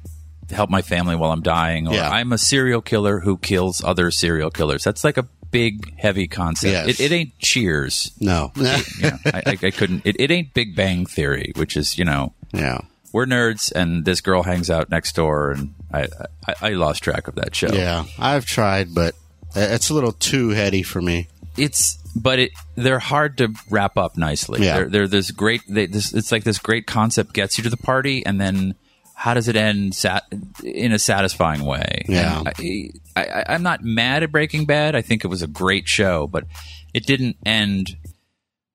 help my family while I'm dying, or Yeah. I'm a serial killer who kills other serial killers. That's like a big, heavy concept. Yes. It, it ain't Cheers. no You know, I, I, I couldn't. It, it ain't Big Bang Theory, which is you know yeah we're nerds and this girl hangs out next door and I, I, I lost track of that show. Yeah, I've tried, but it's a little too heady for me. It's but it they're hard to wrap up nicely. Yeah. They're, they're this great. They, this it's like this great concept gets you to the party and then how does it end sat, in a satisfying way? Yeah. I, I, I'm not mad at Breaking Bad. I think it was a great show, but it didn't end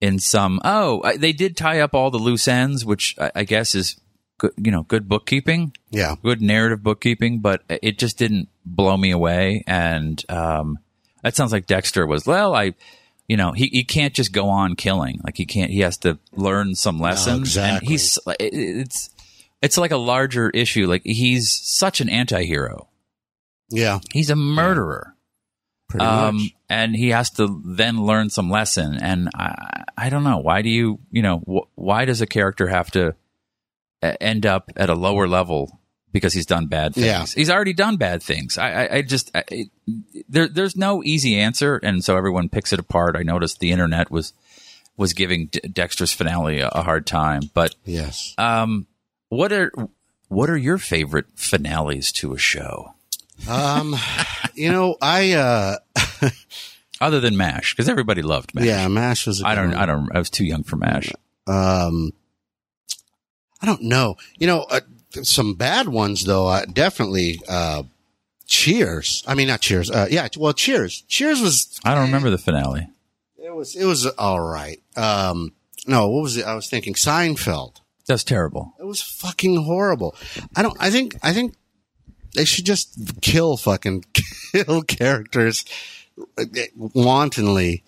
in some. Oh, I, they did tie up all the loose ends, which I, I guess is good. You know, good bookkeeping. Yeah, good narrative bookkeeping, but it just didn't blow me away. And um, that sounds like Dexter was. Well, I, you know, he, he can't just go on killing. Like he can't. He has to learn some lessons. exactly. And he's it's it's like a larger issue. Like he's such an anti-hero. yeah, He's a murderer. pretty Um, much. and he has to then learn some lesson. And I, I don't know why do you, you know, wh- why does a character have to end up at a lower level because he's done bad things? Yeah. He's already done bad things. I, I, I just, I, it, there, there's no easy answer, and so everyone picks it apart. I noticed the internet was was giving D- Dexter's finale a, a hard time, but Yes. um, what are what are your favorite finales to a show Um, you know, I uh, other than Mash? Because everybody loved Mash. yeah, Mash was. a I good don't. one. I don't. I was too young for Mash. Um, I don't know. You know, uh, some bad ones though. Uh, definitely. Uh, Cheers. I mean, not Cheers. Uh, yeah. Well, Cheers. Cheers was. I don't remember the finale. It was. It was all right. Um, no, what was it? I was thinking Seinfeld. That's terrible. It was fucking horrible. I don't. I think. I think they should just kill fucking kill characters wantonly.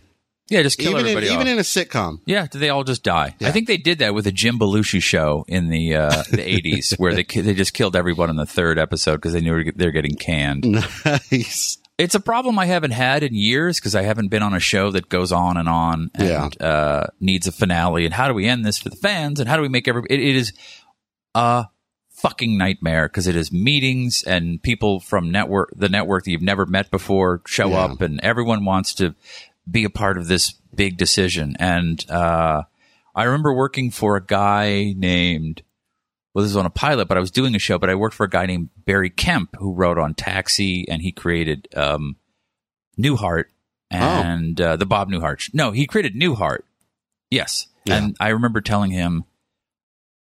Yeah, just kill even in, everybody even off. in a sitcom. Yeah, do they all just die? Yeah. I think they did that with the Jim Belushi show in the uh, the eighties, where they they just killed everyone in the third episode because they knew they're getting canned. Nice. It's a problem I haven't had in years because I haven't been on a show that goes on and on and uh, needs a finale. And how do we end this for the fans? And how do we make every? It, it is a fucking nightmare because it is meetings and people from network the network that you've never met before show Yeah. up and everyone wants to be a part of this big decision. And uh, I remember working for a guy named well, this was on a pilot, but I was doing a show, but I worked for a guy named Barry Kemp who wrote on Taxi and he created um, Newhart and uh, the Bob Newhart. No, he created Newhart. Yes. Yeah. And I remember telling him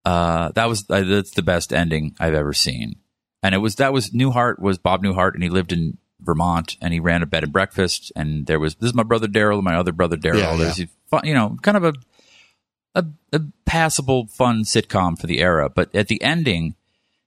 uh, that was uh, that's the best ending I've ever seen. And it was that was Newhart was Bob Newhart and he lived in Vermont and he ran a bed and breakfast and there was this is my brother Darryl and my other brother Darryl. Yeah, There's fun, you know, kind of a a, a passable, fun sitcom for the era. But at the ending,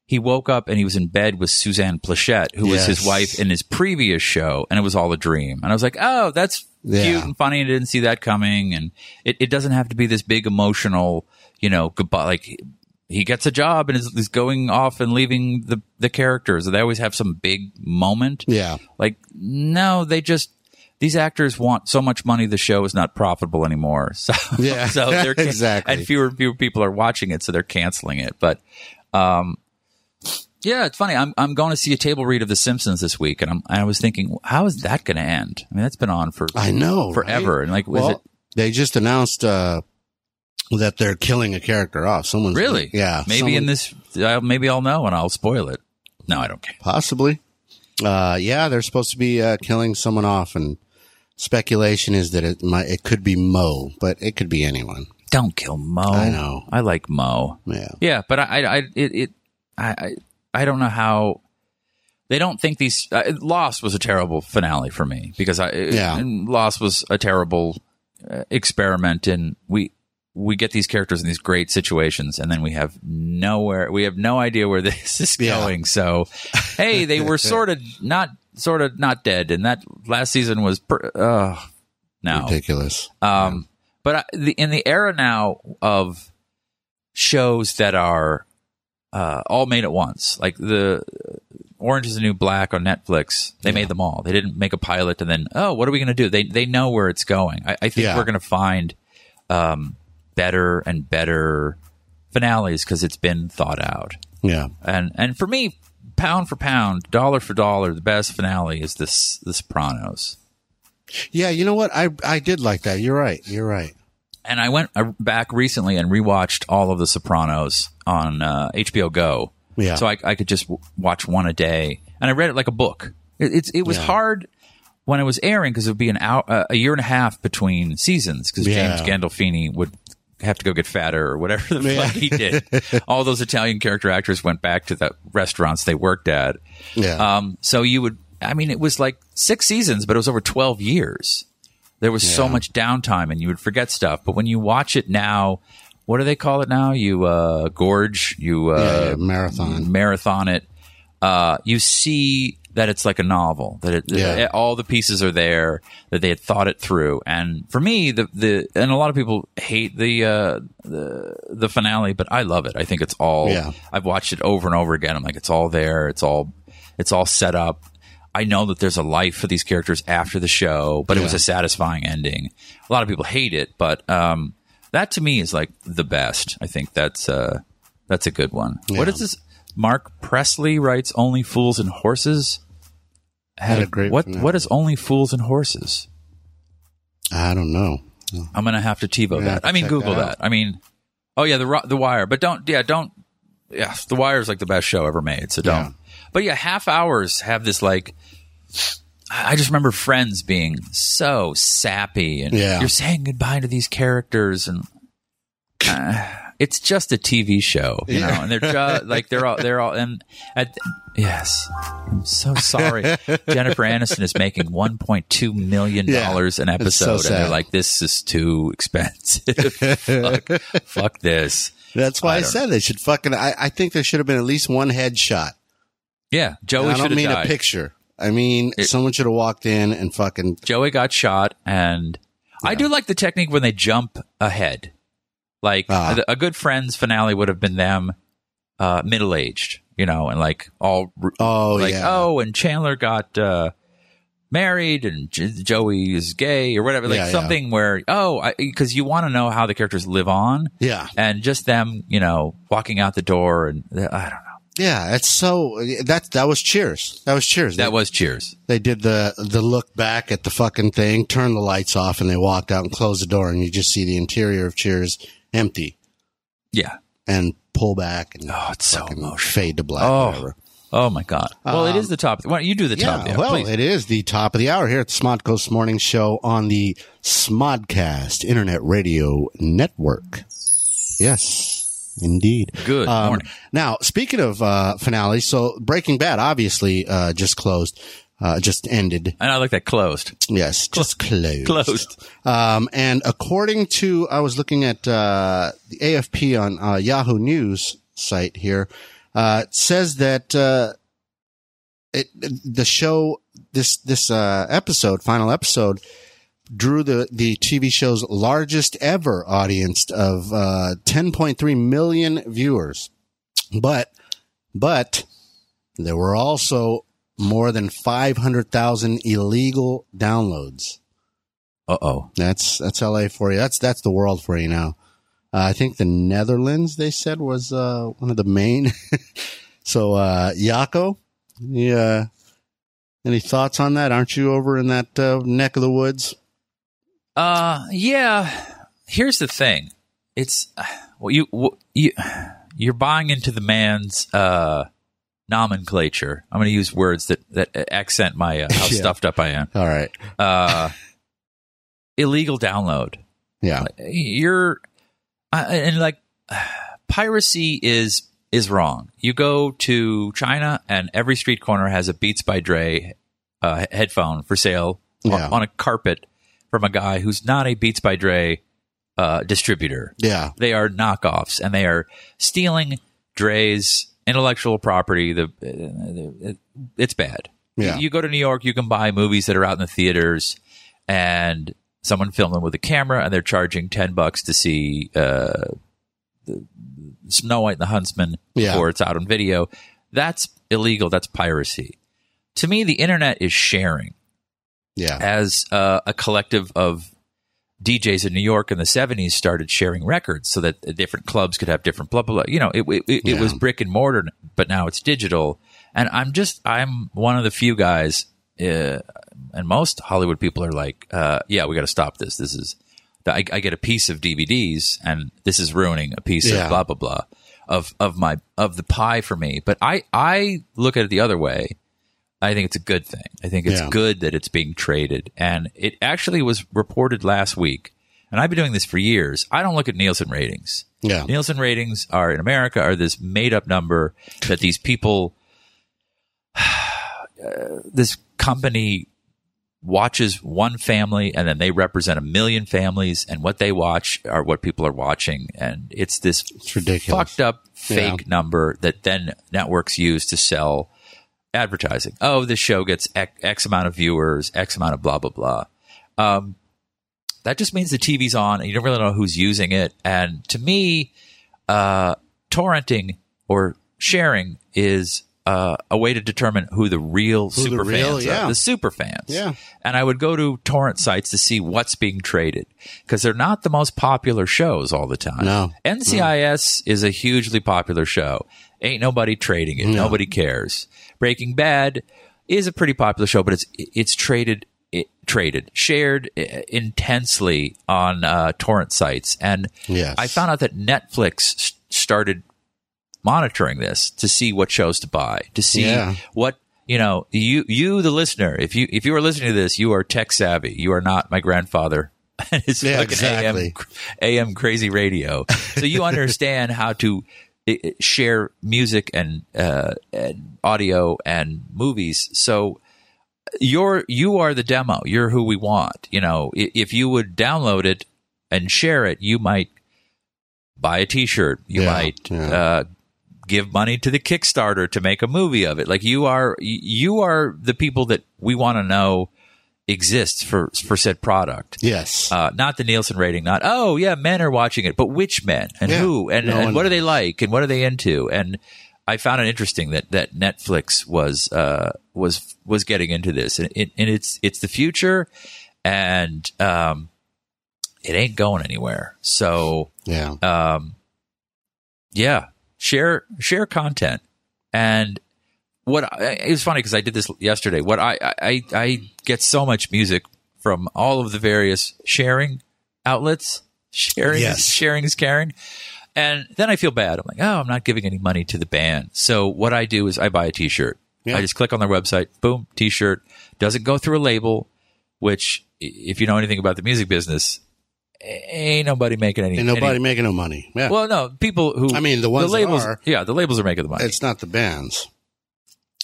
he woke up and he was in bed with Suzanne Pleshette, who was his wife in his previous show, and it was all a dream. And I was like, oh, that's Yeah. cute and funny. I didn't see that coming. And it, it doesn't have to be this big emotional, you know, goodbye. Like he gets a job and is, is going off and leaving the the characters. They always have some big moment. Yeah. Like, no, they just these actors want so much money. The show is not profitable anymore. So Yeah, so they're can- exactly. and fewer and fewer people are watching it, so they're canceling it. But um, yeah, it's funny. I'm I'm going to see a table read of The Simpsons this week, and I'm I was thinking, how is that going to end? I mean, that's been on for I know. forever, right? and like, was Well, it they just announced uh, that they're killing a character off. Someone's really? Yeah. maybe someone- in this, I'll, maybe I'll know and I'll spoil it. No, I don't care. Possibly. Uh, yeah, they're supposed to be uh, killing someone off, and speculation is that it might it could be Moe, but it could be anyone. Don't kill Moe. I know. I like Moe. Yeah. Yeah, but I, I, I it, it I, I, I don't know how they don't think these. Uh, Lost was a terrible finale for me because I, Yeah. Lost was a terrible uh, experiment, and we we get these characters in these great situations, and then we have nowhere, we have no idea where this is Yeah. going. So, hey, they were sort of not, sort of not dead, and that last season was, per, uh, no, Ridiculous. um, but I, the, in the era now of shows that are uh, all made at once, like the Orange is the New Black on Netflix, they made them all. They didn't make a pilot and then, oh, what are we going to do? They they know where it's going. I, I think Yeah. we're going to find um, better and better finales because it's been thought out. Yeah. And and for me, pound for pound, dollar for dollar, the best finale is this The Sopranos. Yeah, you know what? I I did like that. You're right. You're right. and I went uh, back recently and rewatched all of The Sopranos on uh, HBO Go. Yeah. So I, I could just w- watch one a day, and I read it like a book. It, it's it was Yeah. hard when it was airing because it would be an hour, uh, a year and a half between seasons because Yeah. James Gandolfini would have to go get fatter or whatever the Yeah. fuck he did. all those Italian character actors went back to the restaurants they worked at. Yeah. Um, so you would, I mean, it was like six seasons, but it was over 12 years. There was so much downtime and you would forget stuff. But when you watch it now, what do they call it now? You, uh, gorge, you, yeah, uh, yeah, marathon. marathon it. Uh, you see that it's like a novel that it, Yeah. that all the pieces are there that they had thought it through. And for me, the, the, and a lot of people hate the, uh, the, the finale, but I love it. I think it's all, Yeah. I've watched it over and over again. I'm like, it's all there. It's all, it's all set up. I know that there's a life for these characters after the show, but it was a satisfying ending. A lot of people hate it, but um, that to me is like the best. I think that's uh, that's a good one. What Yeah. is this? Mark Presley writes "Only Fools and Horses." Had a great what? finale. What is "Only Fools and Horses"? I don't know. I'm gonna have to TiVo that. I mean, Google that that. I mean, oh yeah, the the Wire, but don't yeah don't yeah the Wire is like the best show ever made. So don't. Yeah. But yeah, half hours have this like. I I just remember Friends being so sappy, and Yeah. you're saying goodbye to these characters, and uh, it's just a TV show, you know, and they're just like they're all they're all and at, yes, I'm so sorry. Jennifer Aniston is making 1.2 million dollars an Yeah, so episode, and they're like, "This is too expensive. fuck, fuck this." That's why I, don't said they should fucking. I, I think there should have been at least one headshot. Yeah, Joey And I don't mean died. a picture. I mean, It- someone should have walked in and fucking. Joey got shot, and I do like the technique when they jump ahead. Like Ah. a, a good Friends finale would have been them uh, middle aged, you know, and like all Oh like yeah. oh, and Chandler got uh, married, and J- Joey is gay or whatever, like Yeah, yeah. something where oh, because you want to know how the characters live on, Yeah. and just them, you know, walking out the door, and I don't know. Yeah. It's so that that was Cheers. That was Cheers. That they, was Cheers. they did the the look back at the fucking thing, turned the lights off, and they walked out and closed the door, and you just see the interior of Cheers empty Yeah. and pull back and Oh, it's so emotional. fade to black. Oh. whatever. Oh my god. Well, it Um, is the top. Why don't you do the top? Yeah, Yeah, well, please. it is the top of the hour here at the Smodcoast Morning Show on the Smodcast Internet Radio Network. Yes, indeed. Good Um, morning. Now, speaking of uh, finales, so Breaking Bad obviously uh, just closed, uh, just ended. And I like that closed. Yes, just closed. Closed. Um, and according to, I was looking at uh, the AFP on uh, Yahoo News site here, uh, it says that uh, it the show this this uh, episode, final episode, drew the the TV show's largest ever audience of uh, 10.3 million viewers, but but there were also more than 500,000 illegal downloads. Uh oh. That's that's LA for you. That's that's the world for you now. Uh, I think the Netherlands they said was uh, one of the main. so uh, Yako, yeah. Any thoughts on that? Aren't you over in that uh, neck of the woods? Uh, yeah. Here's the thing. It's well, you you you're buying into the man's uh nomenclature. I'm going to use words that that accent my uh, how Yeah. stuffed up I am. All right. Uh, illegal download. Yeah. you're uh, and like piracy is is wrong. You go to China and every street corner has a Beats by Dre uh, headphone for sale on- on, a carpet from a guy who's not a Beats by Dre uh, distributor. Yeah. They are knockoffs and they are stealing Dre's intellectual property. The uh, it's bad. Yeah. You, you go to New York, you can buy movies that are out in the theaters, and someone filmed them with a camera, and they're charging ten bucks to see uh, the Snow White and the Huntsman Yeah. before it's out on video. That's illegal. That's piracy. To me, the internet is sharing Yeah. as uh, a collective of DJs in New York in the 70s started sharing records so that the different clubs could have different blah, blah, blah. You know, it, it, it, it was brick and mortar, but now it's digital. And I'm just, I'm one of the few guys, uh, and most Hollywood people are like, uh, yeah, we got to stop this. This is, I, I get a piece of DVDs and this is ruining a piece Yeah. of blah, blah, blah of, of my, of the pie for me. But I, I look at it the other way. I think it's a good thing. I think it's Yeah. good that it's being traded. And it actually was reported last week. And I've been doing this for years. I don't look at Nielsen ratings. Yeah. Nielsen ratings are in America are this made up number that these people, uh, this company watches one family and then they represent a million families and what they watch are what people are watching. And it's this It's ridiculous. fucked up fake number that then networks use to sell advertising. Oh, this show gets X, X amount of viewers, X amount of blah blah blah. Um, that just means the TV's on, and you don't really know who's using it. And to me, uh, torrenting or sharing is uh, a way to determine who the real Who the super real- fans yeah. are. The super fans. Yeah. And I would go to torrent sites to see what's being traded because they're not the most popular shows all the time. No. NCIS is a hugely popular show. Ain't nobody trading it. Nobody cares. Breaking Bad is a pretty popular show, but it's it's traded it, traded shared uh, intensely on uh, torrent sites, and Yes. I found out that Netflix started monitoring this to see what shows to buy, to see Yeah. what you know. You you the listener, if you if you are listening to this, you are tech savvy. You are not my grandfather. and it's Yeah, fucking exactly. AM, AM crazy radio. So you understand how to share music and, uh, and audio and movies. So you're you are the demo. You're who we want. You know, if you would download it and share it, you might buy a T-shirt. You Yeah, might yeah. uh, give money to the Kickstarter to make a movie of it. Like you are, you are the people that we want to know exists for for said product. Yes. Uh, not the Nielsen rating, not oh yeah, men are watching it, but which men and Yeah, who and, no and what do they like and what are they into? And I found it interesting that that Netflix was uh, was was getting into this, and, it, and it's it's the future, and um, it ain't going anywhere. So yeah. um, yeah, share share content. And what I, it was funny because I did this yesterday. What I, I I get so much music from all of the various sharing outlets. Sharing, Yes. is, sharing is caring. And then I feel bad. I'm like, oh, I'm not giving any money to the band. So what I do is I buy a T-shirt. Yeah. I just click on their website, boom, T-shirt. Doesn't go through a label, which if you know anything about the music business, ain't nobody making any. Ain't nobody any- making no money. Yeah. well, no, people who I mean, the ones that labels, are- yeah, the labels are making the money. it's not the bands.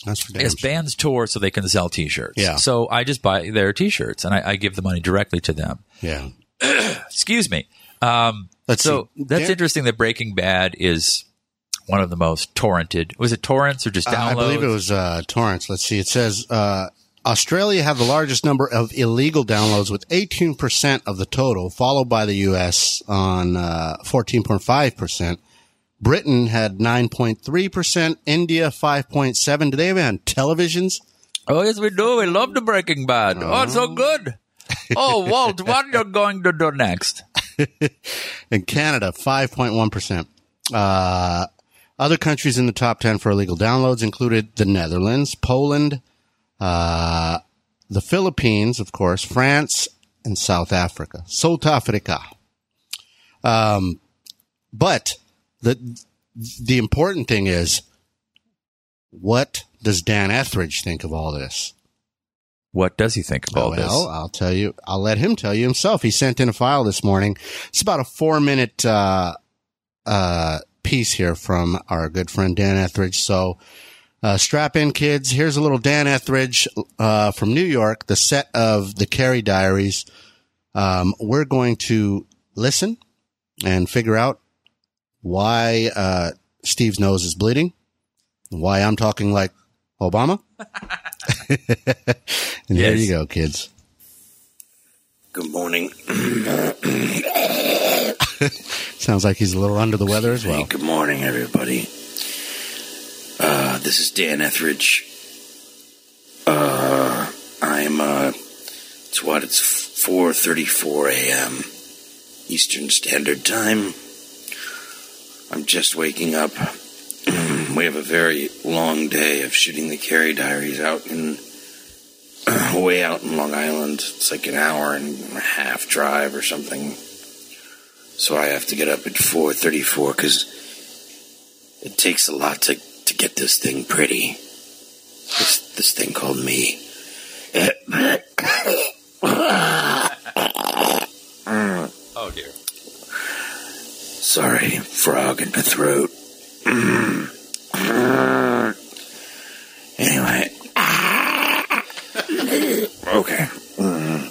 That's for damn Yes, bands tour so they can sell T-shirts. Yeah. So I just buy their T-shirts and I, I give the money directly to them. Yeah. Excuse me. Um, Let's so see. that's Dan- interesting that Breaking Bad is one of the most torrented. Was it torrents or just Uh. I believe it was uh, torrents. Let's see. It says uh, Australia had the largest number of illegal downloads with 18% of the total, followed by the U.S. on uh, 14.5%. Britain had 9.3%, India 5.7. Do they have it on televisions? Oh yes, we do. We love the Breaking Bad. Oh, it's so good. Oh, Walt, what are you going to do next? In Canada, 5.1%. Uh, other countries in the top 10 for illegal downloads included the Netherlands, Poland, uh, the Philippines, of course, France, and South Africa. South Africa. Um, but the, the important thing is, what does Dan Etheridge think of all this? What does he think of all well, this? I'll tell you. I'll let him tell you himself. He sent in a file this morning. It's about a four minute uh, uh, piece here from our good friend Dan Etheridge. So uh, strap in, kids. Here's a little Dan Etheridge uh, from New York, the set of the Carrie Diaries. Um, we're going to listen and figure out why uh, Steve's nose is bleeding, why I'm talking like Obama. and here Yes. you go, kids. Good morning. Sounds like he's a little under the weather as Hey, well. good morning, everybody. Uh, this is Dan Etheridge. Uh, I'm, uh, it's what, it's 4.34 a.m. Eastern Standard Time. I'm just waking up. we have a very long day of shooting the Carrie Diaries out in, way out in Long Island. It's like an hour and a half drive or something. So I have to get up at 4:34 because it takes a lot to to get this thing pretty. This this thing called me. Oh dear. Sorry, frog in my throat. Mm. anyway. okay. Mm.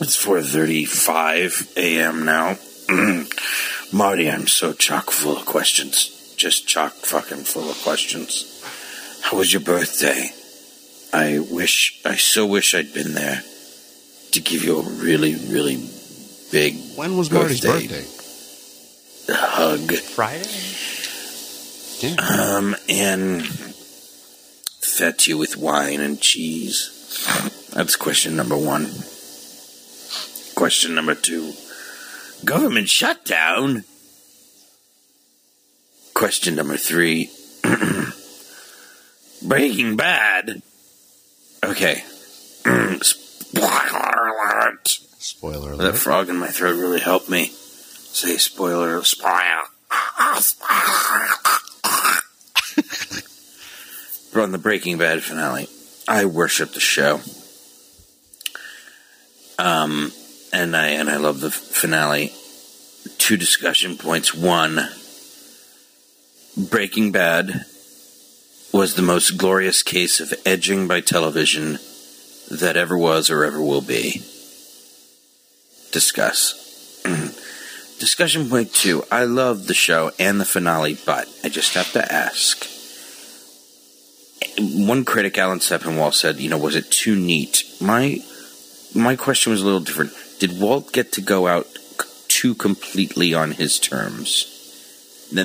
It's 4:35 a.m. now. Mm. Marty, I'm so chock full of questions. Just chock fucking full of questions. How was your birthday? I wish, I so wish I'd been there to give you a really, really big When was Marty's Birthday. Birthday? hug. Friday. Um, and fed you with wine and cheese. That's question number one. Question number two government shutdown. Question number three Breaking Bad. Okay. Spoiler alert. Spoiler alert. That frog in my throat really helped me. Say spoiler, spoiler. We're on the Breaking Bad finale. I worship the show. Um, and I and I love the finale. Two discussion points. One, Breaking Bad was the most glorious case of edging by television that ever was or ever will be. Discuss. Discussion point two. I love the show and the finale, but I just have to ask. One critic, Alan Sepinwall, said, "You know, was it too neat?" My my question was a little different. Did Walt get to go out too completely on his terms? Now,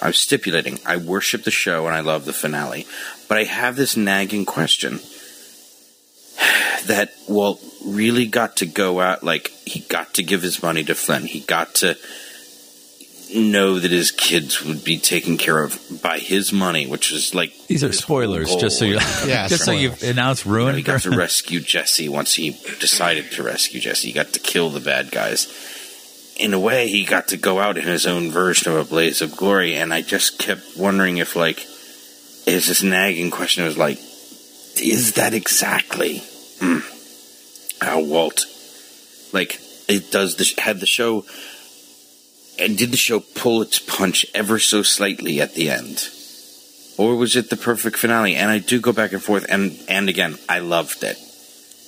I'm stipulating. I worship the show and I love the finale, but I have this nagging question that Walt really got to go out. Like he got to give his money to Flynn. He got to know that his kids would be taken care of by his money, which is like These are spoilers, just so you, Yeah, just so you've announced You know, ruin. he got to rescue Jesse once he decided to rescue Jesse. He got to kill the bad guys. In a way, he got to go out in his own version of a blaze of glory, and I just kept wondering if, like, it's this nagging question. It was like, is that exactly hmm, how Walt, like, it does the had the show, and did the show pull its punch ever so slightly at the end? or was it the perfect finale? And I do go back and forth, and and again, I loved it.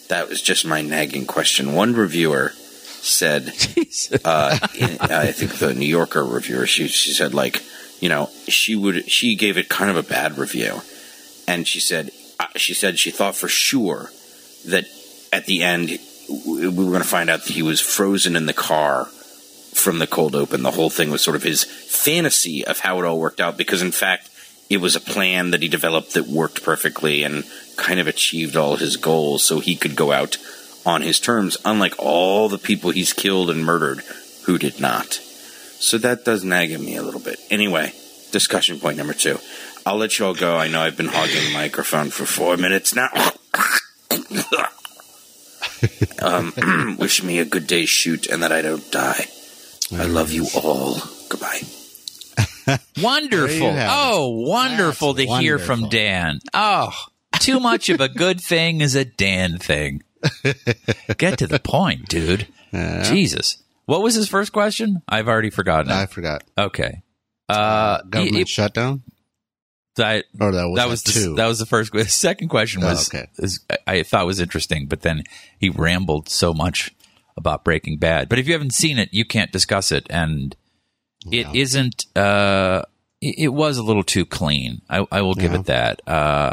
That was just my nagging question. One reviewer said, uh, in, I think the New Yorker reviewer, she she said like, you know, she would she gave it kind of a bad review, and she said uh, she said she thought for sure that at the end we were going to find out that he was frozen in the car from the cold open. The whole thing was sort of his fantasy of how it all worked out because in fact it was a plan that he developed that worked perfectly and kind of achieved all his goals so he could go out on his terms, unlike all the people he's killed and murdered who did not. So that does nag at me a little bit. Anyway, discussion point number two. I'll let you all go. I know I've been hogging the microphone for four minutes now. um, wish me a good day, shoot and that I don't die. I love you all. Goodbye. Wonderful. There you have it. Oh, wonderful That's to hear from. Dan. Oh, too much of a good thing is a Dan thing. Get to the point, dude. Jesus. What was his first question? I've already forgotten. I forgot. Okay. Uh, Government y- y- shutdown? I- Or that was, that was the, two. that was the first. The second question Oh, was, okay. is- I, I thought was interesting, but then he rambled so much about Breaking Bad. But if you haven't seen it, you can't discuss it, and it Yeah. not Uh, it, it was a little too clean. I, I will give Yeah. it that. Uh,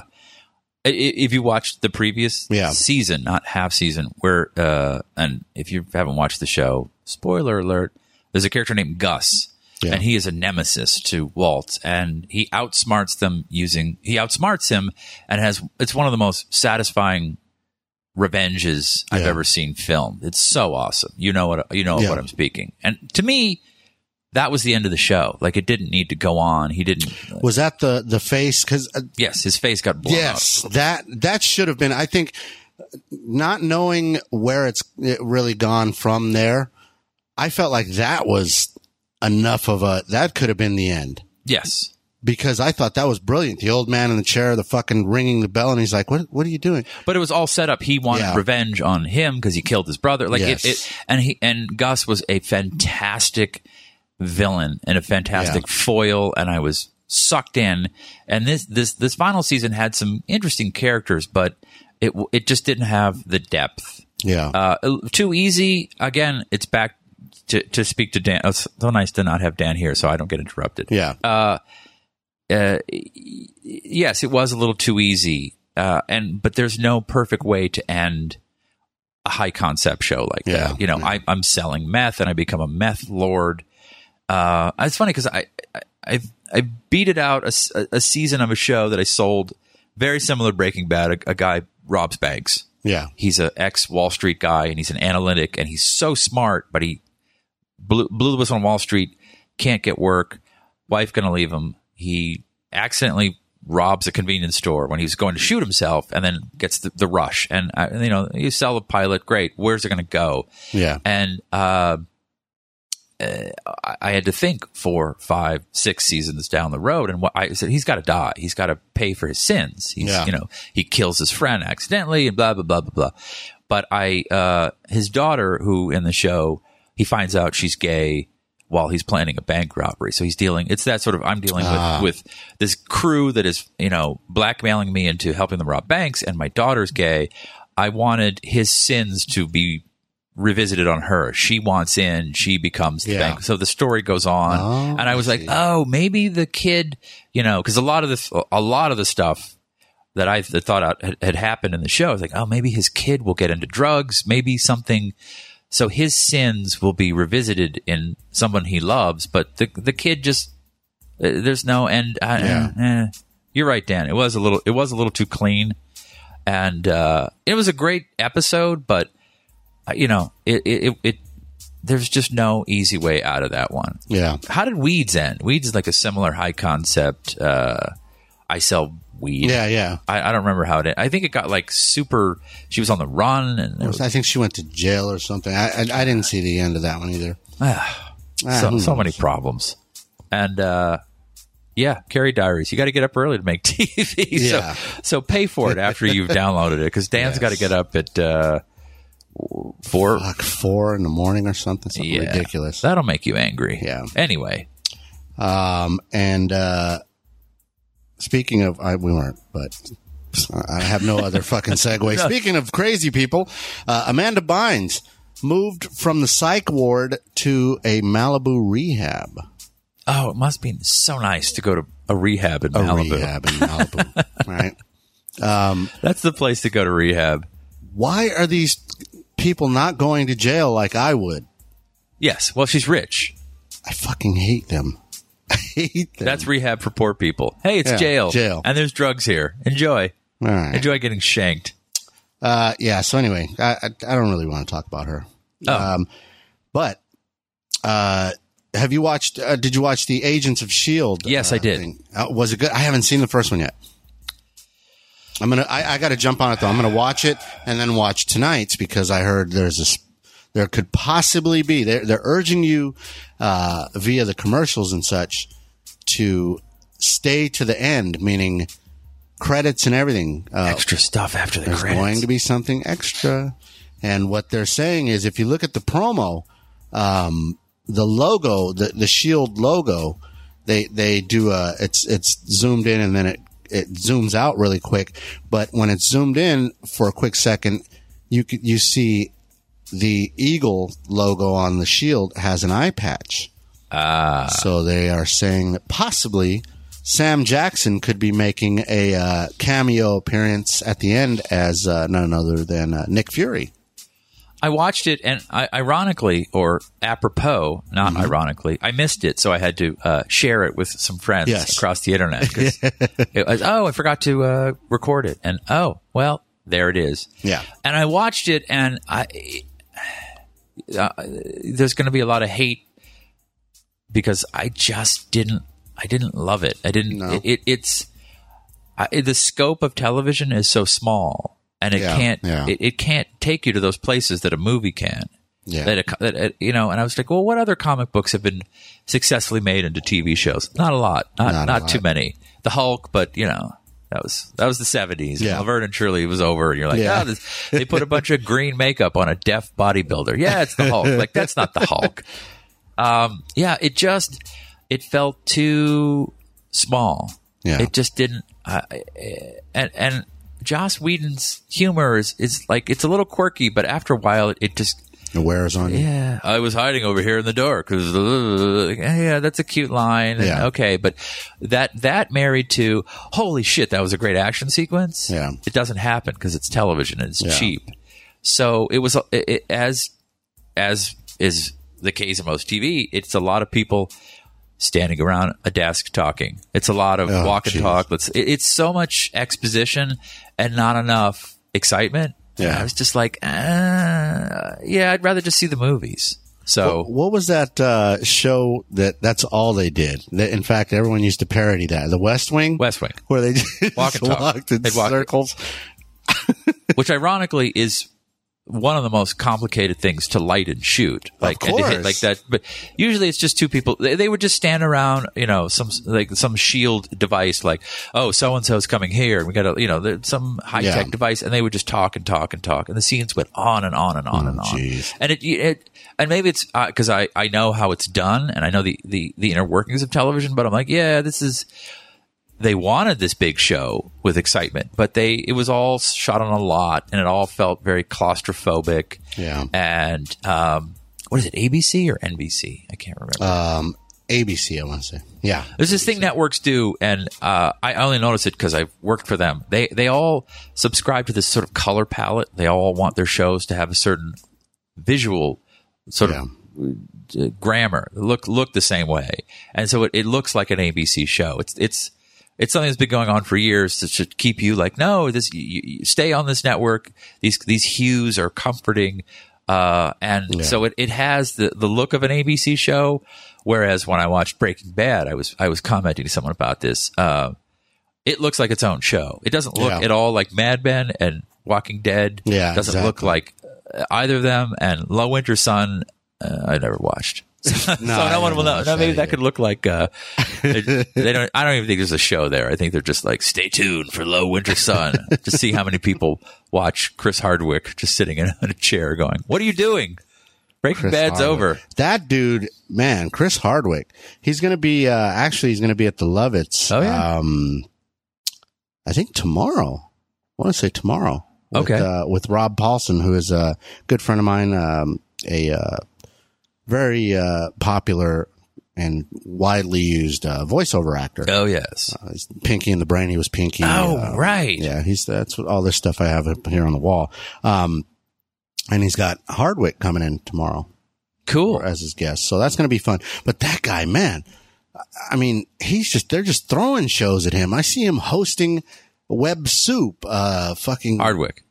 if you watched the previous Yeah. season, not half season, where uh, and if you haven't watched the show, spoiler alert, there's a character named Gus, Yeah. and he is a nemesis to Walt, and he outsmarts them using he outsmarts him, and has it's one of the most satisfying revenges I've Yeah. ever seen filmed. It's so awesome. You know what you know Yeah. what I'm speaking, and to me. That was the end of the show. Like it didn't need to go on. He didn't. Was that the the face? Because uh, Yes, his face got blown yes, up. that that should have been. I think not knowing where it's really gone from there, I felt like that was enough of a that could have been the end Yes, because I thought that was brilliant. The old man in the chair, the fucking ringing the bell, and he's like, "What? What are you doing?" but it was all set up. He wanted Yeah. revenge on him because he killed his brother. Like Yes. it, it, and he and Gus was a fantastic villain and a fantastic foil, and I was sucked in. And this this this final season had some interesting characters, but it it just didn't have the depth. Yeah, Uh, too easy. Again, it's back to to speak to Dan. Oh, it's so nice to not have Dan here, so I don't get interrupted. yeah, uh, yes, it was a little too easy. Uh, and but there's no perfect way to end a high concept show like Yeah, that. You know, yeah. I, I'm selling meth and I become a meth lord. Uh, it's funny because I, I I I beat it out a, a, season of a show that I sold very similar to Breaking Bad. A, a guy robs banks. yeah, He's an ex Wall Street guy and he's an analytic and he's so smart, but he blew, blew the whistle on Wall Street, can't get work, wife gonna leave him. He accidentally robs a convenience store when he's going to shoot himself and then gets the, the rush. And, uh, you know, you sell the pilot, great. Where's it gonna go? yeah, And, uh, uh, I- I had to think four, five, six seasons down the road, and what I said, he's got to die. He's got to pay for his sins. He's, Yeah. you know, he kills his friend accidentally, and blah blah blah blah blah. but I, uh, his daughter, who in the show, he finds out she's gay while he's planning a bank robbery. So he's dealing, it's that sort of, I'm dealing with, ah. with this crew that is, you know, blackmailing me into helping them rob banks and my daughter's gay. I wanted his sins to be revisited on her. She wants in, she becomes the Yeah. bank. So the story goes on. Oh, and I was like, oh, maybe the kid, you know, because a lot of this, a lot of the stuff that I thought out had, had happened in the show. I was like, oh, maybe his kid will get into drugs, maybe something. So his sins will be revisited in someone he loves, but the the kid just uh, there's no end. I, Yeah. eh. You're right, Dan. It was a little it was a little too clean, and uh, it was a great episode, but uh, you know it it, it it there's just no easy way out of that one. Yeah. How did Weeds end? Weeds is like a similar high concept. Uh, I sell weed. Yeah, yeah. I, I don't remember how it. I think it got like super. She was on the run, and was, I think she went to jail or something. I, I, I didn't see the end of that one either. Ah, so, so many problems. And uh, yeah, Carrie Diaries. You got to get up early to make TV. Yeah. So so pay for it after you've downloaded it because Dan's Yes. got to get up at uh, four. Like four in the morning or something. Something Yeah. ridiculous. That'll make you angry. Yeah. Anyway, Um, and uh, speaking of, I, we weren't, but I have no other fucking segue. Speaking of crazy people, uh, Amanda Bynes moved from the psych ward to a Malibu rehab. oh, it must be so nice to go to a rehab in A Malibu. rehab in Malibu, right? That's the place to go to rehab. Why are these people not going to jail like I would? Yes. Well, she's rich. I fucking hate them. Hate them. That's rehab for poor people. Hey, it's Yeah, jail. jail. And there's drugs here. Enjoy. All right. Enjoy getting shanked. Uh, yeah. So anyway, I, I, I don't really want to talk about her. Oh. Um, but uh, have you watched? Uh, did you watch the Agents of Shield? Yes, uh, I did. thing? Uh, was it good? I haven't seen the first one yet. I'm gonna. I, I got to jump on it though. I'm gonna watch it and then watch tonight's because I heard there's a. s- There could possibly be. They're they're urging you uh, via the commercials and such to stay to the end, meaning credits and everything. Uh, Extra stuff after the there's credits. going to be something extra. And what they're saying is if you look at the promo, um, the logo, the, the shield logo, they, they do a, it's, it's zoomed in and then it, it zooms out really quick. But when it's zoomed in for a quick second, you you see the eagle logo on the shield has an eye patch. Ah. So they are saying that possibly Sam Jackson could be making a uh, cameo appearance at the end as uh, none other than uh, Nick Fury. I watched it, and I, ironically, or apropos, not Mm-hmm. ironically, I missed it, so I had to uh, share it with some friends Yes. across the internet. it was, oh, I forgot to uh, record it, and oh, well, there it is. Yeah. And I watched it, and I uh, there's going to be a lot of hate because I just didn't, I didn't love it. I didn't. No. It, it, it's I, the scope of television is so small, and it Yeah, can't, yeah. it, it can't take you to those places that a movie can. Yeah. That, a, that a, you know, and I was like, well, what other comic books have been successfully made into TV shows? Not a lot, not Not not, a too many. The Hulk, but you know, that was that was the seventies. Yeah. Laverne and Shirley was over, and you're like, Yeah. oh, this, they put a bunch of green makeup on a deaf bodybuilder. Yeah, it's the Hulk. like that's not the Hulk. Um, yeah, it just it felt too small. Yeah. It just didn't. Uh, and and Joss Whedon's humor is is like it's a little quirky, but after a while, it, it just It wears on you. yeah. I was hiding over here in the dark because yeah, that's a cute line. and Yeah. Okay, but that that married to holy shit, that was a great action sequence. Yeah. it doesn't happen because it's television and it's Yeah. cheap. So it was it, it, as as is the case of most TV. It's a lot of people standing around a desk talking. It's a lot of Oh, walk and talk. Let's. It's so much exposition and not enough excitement. Yeah. I was just like, uh, yeah, I'd rather just see the movies. So What was that uh, show that that's all they did? That, in fact, everyone used to parody that. The West Wing? West Wing, Where they just Walk and talk. walked in They'd circles. which ironically is one of the most complicated things to light and shoot, like and to hit like that. But usually it's just two people. They, they would just stand around, you know, some like some shield device, like oh, so and so's coming here, and we got to, you know, some high tech Yeah. device, and they would just talk and talk and talk, and the scenes went on and on and on oh, and on. Oh, jeez. And it, it and maybe it's uh, because I I know how it's done, and I know the the the inner workings of television, but I'm like, yeah, this is they wanted this big show with excitement, but they it was all shot on a lot, and it all felt very claustrophobic. Yeah. And um, what is it, ABC or NBC? I can't remember. Um, ABC, I want to say. Yeah. There's this thing networks do, and uh, I only notice it because I've worked for them. They they all subscribe to this sort of color palette. They all want their shows to have a certain visual sort Yeah. of uh, grammar look look the same way, and so it, it looks like an ABC show. It's it's it's something that's been going on for years to, to keep you like no this you, you stay on this network. These these hues are comforting. Uh, and so it, it has the, the look of an ABC show. Whereas when I watched Breaking Bad, I was, I was commenting to someone about this. Uh, it looks like its own show. It doesn't look Yeah. at all like Mad Men and Walking Dead. Yeah, doesn't look like uh, either of them. And Low Winter Sun, uh, I never watched. so I no one will know. No, maybe that either. could look like. Uh, they don't. I don't even think there's a show there. I think they're just like, stay tuned for Low Winter Sun to see how many people watch Chris Hardwick just sitting in a chair going, "What are you doing? Breaking Chris Bad's Hardwick. over." That dude, man, Chris Hardwick. He's going to be, uh, actually, he's going to be at the Lovitz. Oh, yeah? Um, I think tomorrow. I want to say tomorrow. With, Okay. Uh, with Rob Paulsen, who is a good friend of mine, um, a, uh, very, uh, popular and widely used, uh, voiceover actor. Oh yes. Uh, he's Pinky in the Brain. He was Pinky. Oh uh, right. Yeah, he's that's what all this stuff I have up here on the wall. Um, and he's got Hardwick coming in tomorrow Cool. as his guest, so that's going to be fun. But that guy, man, I mean, he's just they're just throwing shows at him. I see him hosting Web Soup. Uh, fucking Hardwick.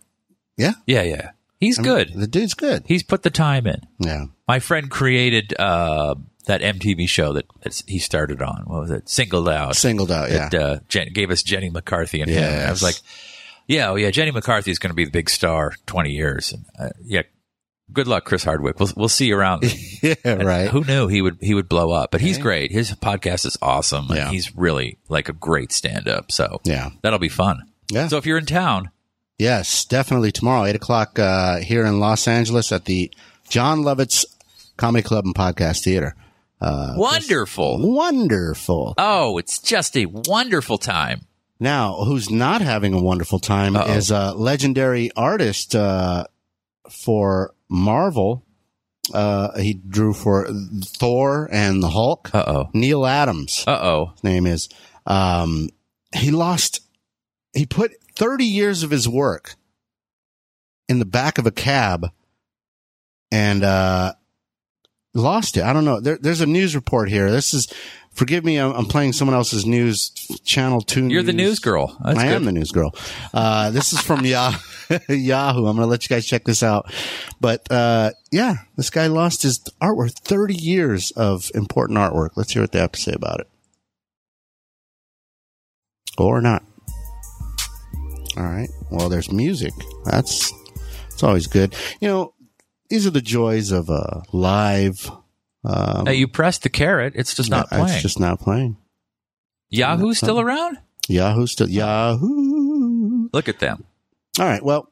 yeah, Yeah, yeah. He's I mean, good. The dude's good. He's put the time in. Yeah, My friend created uh, that MTV show that he started on. What was it? Singled Out. singled out. Yeah, That uh, Jen, gave us Jenny McCarthy and him. And I was like, yeah, oh yeah, Jenny McCarthy is going to be the big star twenty years. And uh, yeah, good luck, Chris Hardwick. We'll we'll see you around. yeah, And right. Who knew he would he would blow up? But he's great. His podcast is awesome. and Yeah. he's really like a great stand up. So Yeah. that'll be fun. Yeah. So if you're in town, Yes, definitely tomorrow, eight o'clock uh, here in Los Angeles at the Jon Lovitz Comedy Club and Podcast Theater. Uh, wonderful. Wonderful. Oh, it's just a wonderful time. Now, who's not having a wonderful time Uh-oh. is a legendary artist uh, for Marvel. Uh, he drew for Thor and the Hulk. Uh oh. Neal Adams, Uh oh. his name is. Um, he lost. He put 30 years of his work in the back of a cab, and uh, lost it. I don't know. There, there's a news report here. This is. Forgive me, I'm, I'm playing someone else's news channel. Two. You're the news girl. That's I good. am the news girl. Uh, this is from Yah- Yahoo. I'm going to let you guys check this out. But, uh, yeah, this guy lost his artwork, 30 years of important artwork. Let's hear what they have to say about it. Or not. All right. Well, there's music. That's, it's always good. You know, these are the joys of, uh, live. Um, Now you press the carrot. It's just not playing. It's just not playing. Yahoo's still around? Yahoo still, Yahoo. Look at them. All right. Well,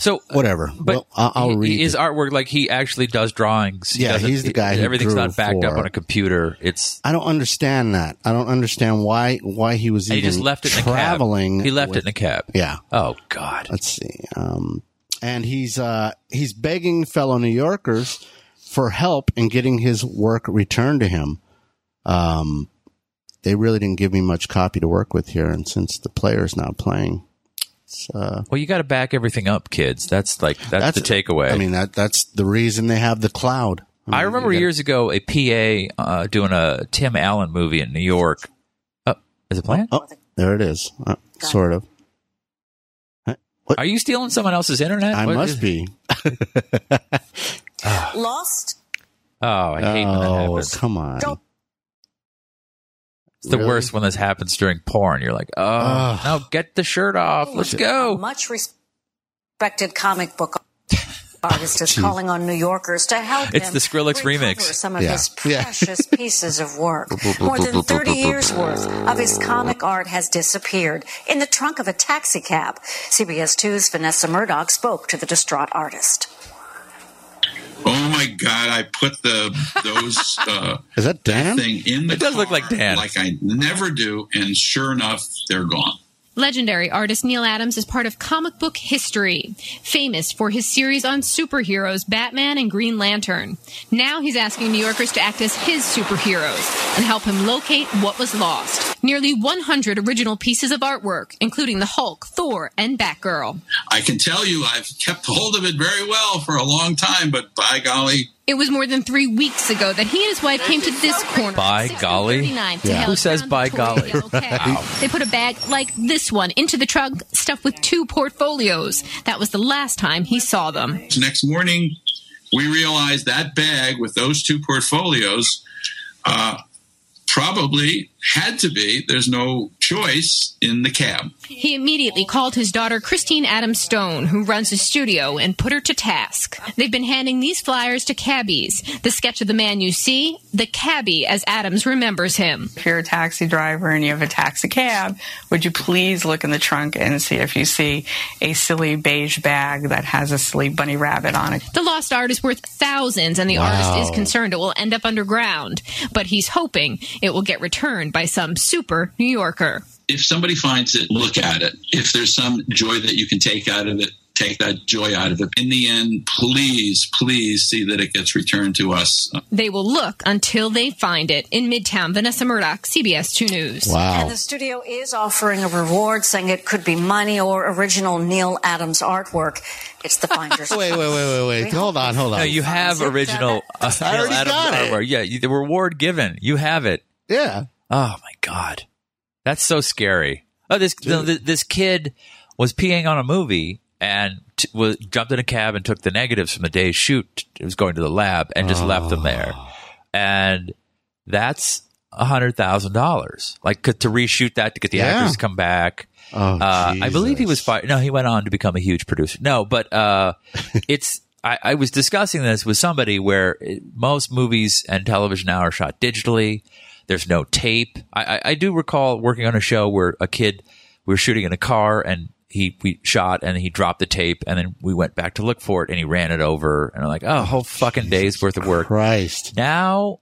So, whatever. but well, I'll, I'll read his it. arwork, like he actually does drawings. He Yeah, he's the guy who Everything's not backed up on a computer. It's I don't understand that. I don't understand why why he was and he just left it in a traveling. cab. He left with- it in a cab. Yeah. Oh God. Let's see. Um, and he's uh, he's begging fellow New Yorkers for help in getting his work returned to him. Um, they really didn't give me much copy to work with here, and since the player's not playing, it's, uh, Well, you got to back everything up, kids. That's like that's, the takeaway. I mean, that that's the reason they have the cloud. I mean, remember gotta- years ago a PA uh, doing a Tim Allen movie in New York. Oh, is it playing? Oh, there it is. Uh, sort of. Are you stealing someone else's internet? I What must is- be. Lost? Oh, I hate when that Oh, happens. come on. Don't- It's the Really? worst when this happens during porn. You're like, oh, Ugh. no, get the shirt off. Let's A go. much respected comic book Artist is calling on New Yorkers to help It's him the Skrillex recover remix. Some of Yeah. his Yeah. precious pieces of work. More than 30 years worth of his comic art has disappeared in the trunk of a taxi cab. CBS 2's Vanessa Murdock spoke to the distraught artist. Oh my God! I put the those uh, Is that Dan? thing in the. It does look like Dan. Like I never do, and sure enough, they're gone. Legendary artist Neal Adams is part of comic book history, famous for his series on superheroes Batman and Green Lantern. Now he's asking New Yorkers to act as his superheroes and help him locate what was lost. Nearly 100 original pieces of artwork, including the Hulk, Thor, and Batgirl. I can tell you, I've kept hold of it very well for a long time, but by golly, It was more than three weeks ago that he and his wife came to this corner. By golly? Yeah. Who says by Victoria golly? yellow cab. They put a bag like this one into the trunk, stuffed with two portfolios. That was the last time he saw them. next morning, we realized that bag with those two portfolios uh, probably had to be. There's no choice in the cab. He immediately called his daughter Christine Adams Stone, who runs a studio, and put her to task. They've been handing these flyers to cabbies. The sketch of the man you see, the cabbie as Adams remembers him. if you're a taxi driver and you have a taxi cab, would you please look in the trunk and see if you see a silly beige bag that has a silly bunny rabbit on it? The lost art is worth thousands, and the Wow. artist is concerned it will end up underground. But he's hoping it will get returned by some super New Yorker. If somebody finds it, look at it. If there's some joy that you can take out of it, take that joy out of it. In the end, please, please see that it gets returned to us. They will look until they find it. In Midtown, Vanessa Murdock, CBS 2 News. Wow. And the studio is offering a reward, saying it could be money or original Neal Adams artwork. It's the finder's. Wait, wait, wait, wait, wait. Hold on, hold on. No, you have original. Uh, Neal Adams artwork. Yeah, the reward given. You have it. yeah. Oh my god, that's so scary. Oh, this th- this kid was peeing on a movie and t- was jumped in a cab and took the negatives from the day's shoot. It was going to the lab and just left them there, and that's a hundred thousand dollars. Like to to reshoot that to get the Yeah. actors to come back. Oh, Uh, I believe he was fired. No, he went on to become a huge producer. No, but uh, it's. I, I was discussing this with somebody where it, most movies and television now are shot digitally. There's no tape. I, I, I do recall working on a show where a kid we were shooting in a car and he we shot and he dropped the tape and then we went back to look for it and he ran it over and I'm like, oh, a whole fucking day's worth of work. Christ. Now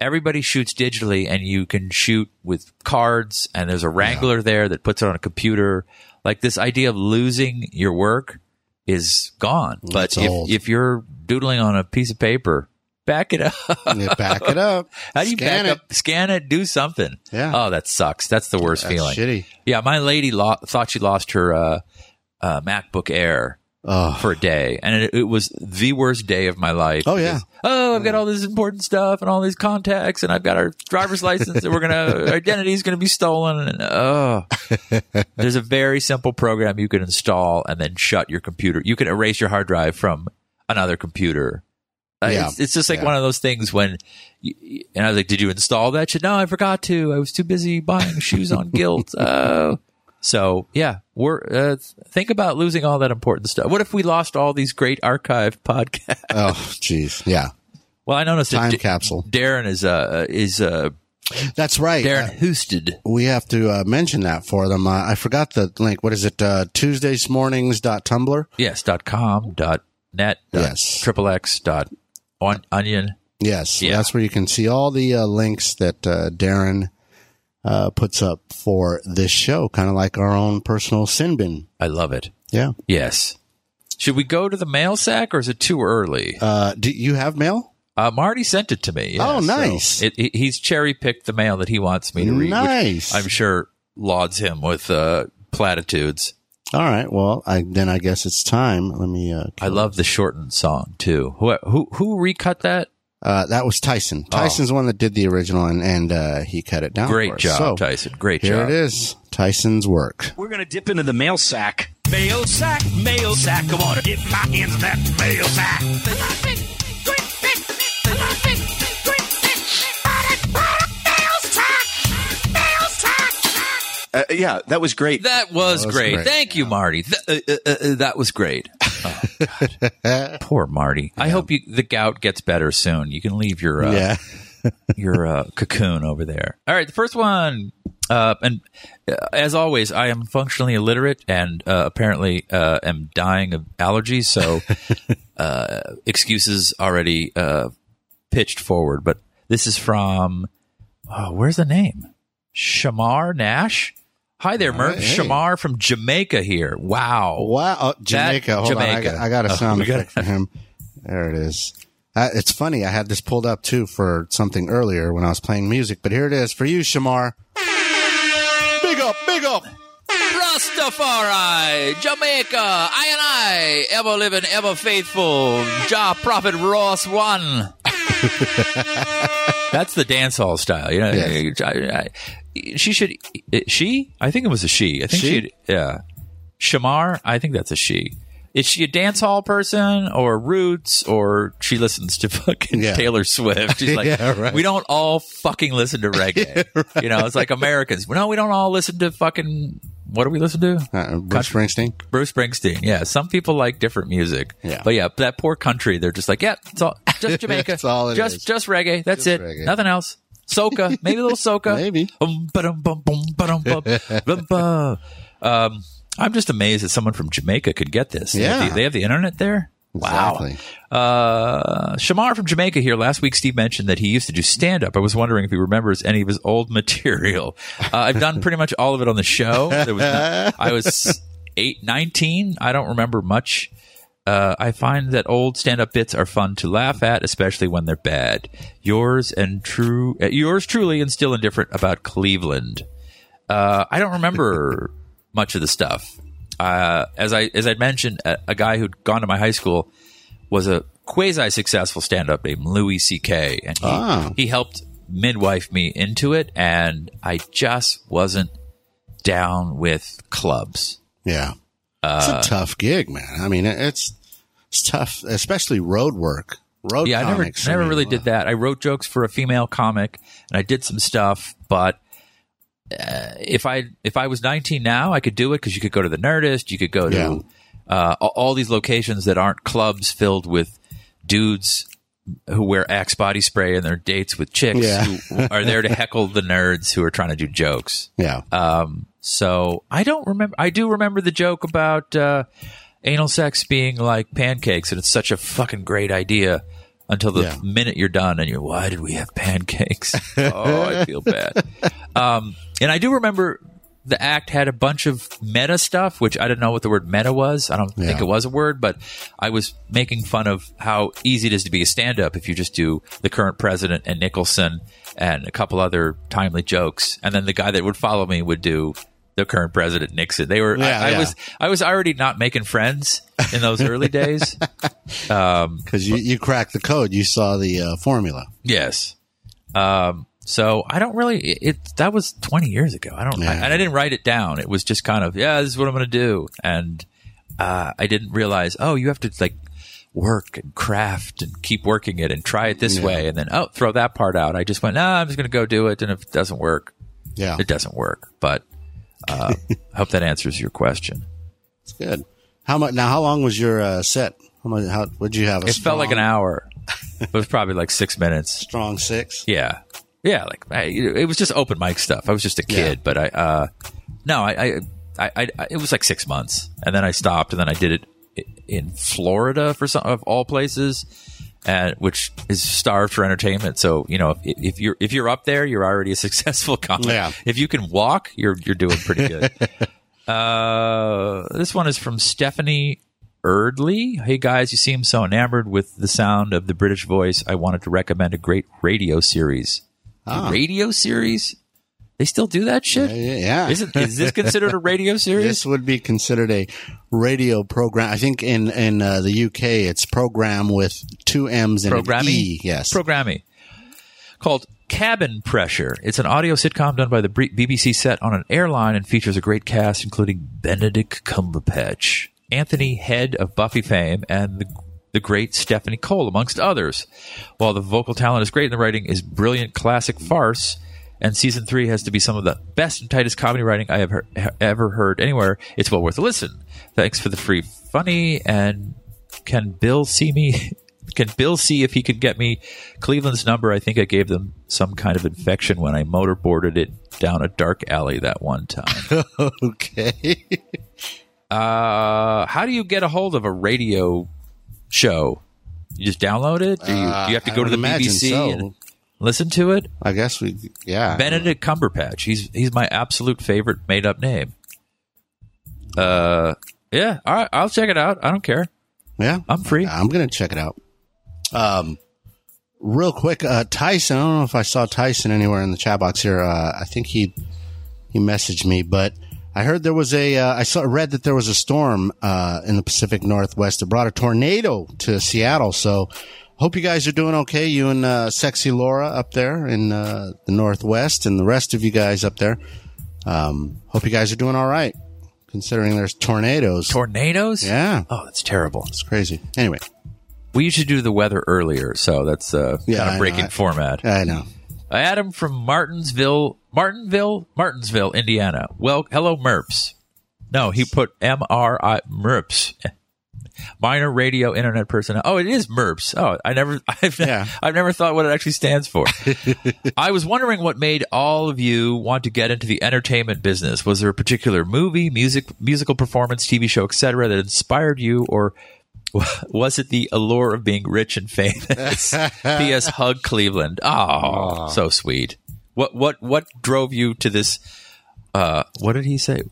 everybody shoots digitally and you can shoot with cards and there's a wrangler there that puts it on a computer. Like this idea of losing your work is gone. But if, old. if you're doodling on a piece of paper, back it up. Yeah, back it up. How do you Scan back it. up? Scan it. Do something. Yeah. Oh, that sucks. That's the worst That's feeling. shitty. Yeah, my lady lo- thought she lost her uh, uh, MacBook Air Oh, for a day, and it, it was the worst day of my life. Oh, yeah. Because, oh, I've got all this important stuff and all these contacts, and I've got our driver's license, and we're gonna our identity is gonna be stolen. And oh, there's a very simple program you can install and then shut your computer. You can erase your hard drive from another computer. Uh, Yeah. it's, it's just like Yeah. one of those things when, you, and I was like, "Did you install that?" Said, "No, I forgot to. I was too busy buying shoes on Gilt." Oh, so yeah, we're uh, think about losing all that important stuff. What if we lost all these great archive podcasts? oh, jeez. Yeah. Well, I noticed Time that D- capsule. Darren is uh is uh That's right. Darren Uh, Hoosted. we have to uh, mention that for them. Uh, I forgot the link. What is it? Uh, Tuesdaysmornings.tumblr. Yes. dot com. Dot net. Dot Yes. Triple X. Dot on, onion. Yes, Yeah. that's where you can see all the uh, links that uh, Darren uh, puts up for this show, kind of like our own personal sin bin. I love it. Yeah. Yes. Should we go to the mail sack or is it too early? Uh, do you have mail? Uh, Marty sent it to me. yeah, Oh, so nice. it, he's cherry picked the mail that he wants me to read. Nice. I'm sure lauds him with uh, platitudes. All right. Well, I, then I guess it's time. Let me. Uh, I love the shortened song too. Who who who recut that? uh, that was Tyson. Tyson's the one that did the original, and, and uh, he cut it down. for Great us. job, So, Tyson. Great Here job. Here it is. Tyson's work. We're gonna dip into the mail sack. Mail sack, mail sack. Come on, dip my hands in that mail sack. Uh, yeah, that was great. That was, That was great. great. Thank you, Marty. Th- uh, uh, uh, that was great. Poor Marty. I hope you, the gout gets better soon. You can leave your uh, yeah. your uh, cocoon over there. All right, the first one. Uh, and uh, as always, I am functionally illiterate and uh, apparently uh, am dying of allergies. So uh, excuses already uh, pitched forward. But this is from oh, where's the name? Shamar Nash. Hi there, Merv. right, hey. Shamar from Jamaica here. Wow. Wow. Oh, Jamaica. Hold on. I got, I got a Oh, sound we got- effect for him. There it is. Uh, it's funny. I had this pulled up too for something earlier when I was playing music, but here it is for you, Shamar. Big up, big up. Rastafari, Jamaica, I and I, ever living, ever faithful, Jah Prophet Ross One. That's the dance hall style, you know. Yes. I- I- she should. She? I think it was a she. I think She? she. Yeah. Shamar. I think that's a she. Is she a dance hall person or roots or she listens to fucking Yeah. Taylor Swift? She's like, Yeah, right. we don't all fucking listen to reggae. You know, it's like Americans. No, we don't all listen to fucking. What do we listen to? Uh, Bruce Springsteen. Bruce Springsteen. Yeah, some people like different music. Yeah. but yeah, that poor country. They're just like, yeah, it's all just Jamaica. That's all it just is. just reggae. That's Just it. reggae. Nothing else. Soca, maybe a little soca. Maybe. Um, I'm just amazed that someone from Jamaica could get this. They have Yeah. the, they have the internet there. Wow. Exactly. Uh, Shamar from Jamaica here. Last week, Steve mentioned that he used to do stand up. I was wondering if he remembers any of his old material. Uh, I've done pretty much all of it on the show. There was no- I was eight, 19. I don't remember much. Uh, I find that old stand-up bits are fun to laugh at, especially when they're bad. Yours and true, uh, yours truly, and still indifferent about Cleveland. Uh, I don't remember much of the stuff. Uh, as I as I mentioned, a, a guy who'd gone to my high school was a quasi successful stand up named Louis C.K. and he Ah. he helped midwife me into it, and I just wasn't down with clubs. Yeah. It's Uh, a tough gig, man. I mean, it's it's tough, especially road work. Road yeah, I never comics. never really did that. I wrote jokes for a female comic, and I did some stuff. But uh, if I if I was 19 now, I could do it because you could go to the Nerdist, you could go to Yeah. uh, all- all these locations that aren't clubs filled with dudes who wear Axe body spray and their dates with chicks Yeah. who are there to heckle the nerds who are trying to do jokes. Yeah. Um, so I don't remember. I do remember the joke about uh, anal sex being like pancakes, and it's such a fucking great idea until the Yeah. minute you're done, and you're, why did we have pancakes? oh, I feel bad. Um, and I do remember the act had a bunch of meta stuff, which I didn't know what the word meta was. I don't think it was a word, but I was making fun of how easy it is to be a stand up if you just do the current president and Nicholson and a couple other timely jokes. And then the guy that would follow me would do the current president Nixon. They were, Yeah, I, I yeah. was, I was already not making friends in those early days. Because you, you cracked the code. You saw the uh, formula. Yes. Um, so I don't really. It, that was twenty years ago. I don't, Yeah. I, and I didn't write it down. It was just kind of yeah, this is what I'm going to do, and uh, I didn't realize. Oh, you have to like work and craft and keep working it and try it this way, and then oh, throw that part out. I just went, nah, I'm just going to go do it, and if it doesn't work, Yeah. it doesn't work. But I hope that answers your question. It's good. How much? Now, how long was your uh, set? How much? How would you have? It felt like an hour. it was probably like six minutes. Strong six. Yeah, yeah. Like I, it was just open mic stuff. I was just a kid, Yeah. but I, uh, no, I, I, I, I, it was like six months, and then I stopped, and then I did it in Florida for some of all places, and which is starved for entertainment. So you know, if, if you're if you're up there, you're already a successful comic. Yeah. If you can walk, you're you're doing pretty good. uh, this one is from Stephanie Erdley. Hey guys, you seem so enamored with the sound of the British voice. I wanted to recommend a great radio series. A Ah. radio series? They still do that shit? Yeah, yeah. Isn't is this considered a radio series? This would be considered a radio program. I think in in uh, the UK, it's program with two M's and an E. Yes. Programming. Called Cabin Pressure. It's an audio sitcom done by the BBC set on an airline and features a great cast, including Benedict Cumberbatch, Anthony Head of Buffy fame, and the, the great Stephanie Cole, amongst others. While the vocal talent is great and the writing is brilliant classic farce, and season three has to be some of the best and tightest comedy writing I have heard, ever heard anywhere. It's well worth a listen. Thanks for the free funny. And can Bill see me? Can Bill see if he could get me Cleveland's number? I think I gave them some kind of infection when I motorboarded it down a dark alley that one time. okay. Uh, how do you get a hold of a radio show? You just download it? Do you, Uh, do you have to go to the BBC so. and listen to it? I guess we, yeah. Benedict Cumberbatch. He's he's my absolute favorite made up name. Uh, yeah. All right, I'll check it out. I don't care. Yeah, I'm free. I'm gonna check it out. Um, real quick, uh, Tyson. I don't know if I saw Tyson anywhere in the chat box here. Uh, I think he he messaged me, but I heard there was a. Uh, I saw read that there was a storm uh, in the Pacific Northwest that brought a tornado to Seattle. So, hope you guys are doing okay. You and uh, sexy Laura up there in uh, the Northwest, and the rest of you guys up there. Um, hope you guys are doing all right, considering there's tornadoes. Tornadoes? yeah. Oh, that's terrible. It's crazy. Anyway, We used to do the weather earlier, so that's uh, Yeah, kind of breaking I- format. I know. Adam from Martinsville, Martinville, Martinsville, Indiana. Well, hello, Merps. No, he put M R I Merps. Minor radio internet personnel. Oh, it is MERPS. Oh, I never, I've, Yeah. I've never thought what it actually stands for. I was wondering what made all of you want to get into the entertainment business. Was there a particular movie, music, musical performance, TV show, etc., that inspired you, or was it the allure of being rich and famous? P.S. Hug Cleveland. Oh, so sweet. What what what drove you to this? Uh, what did he say?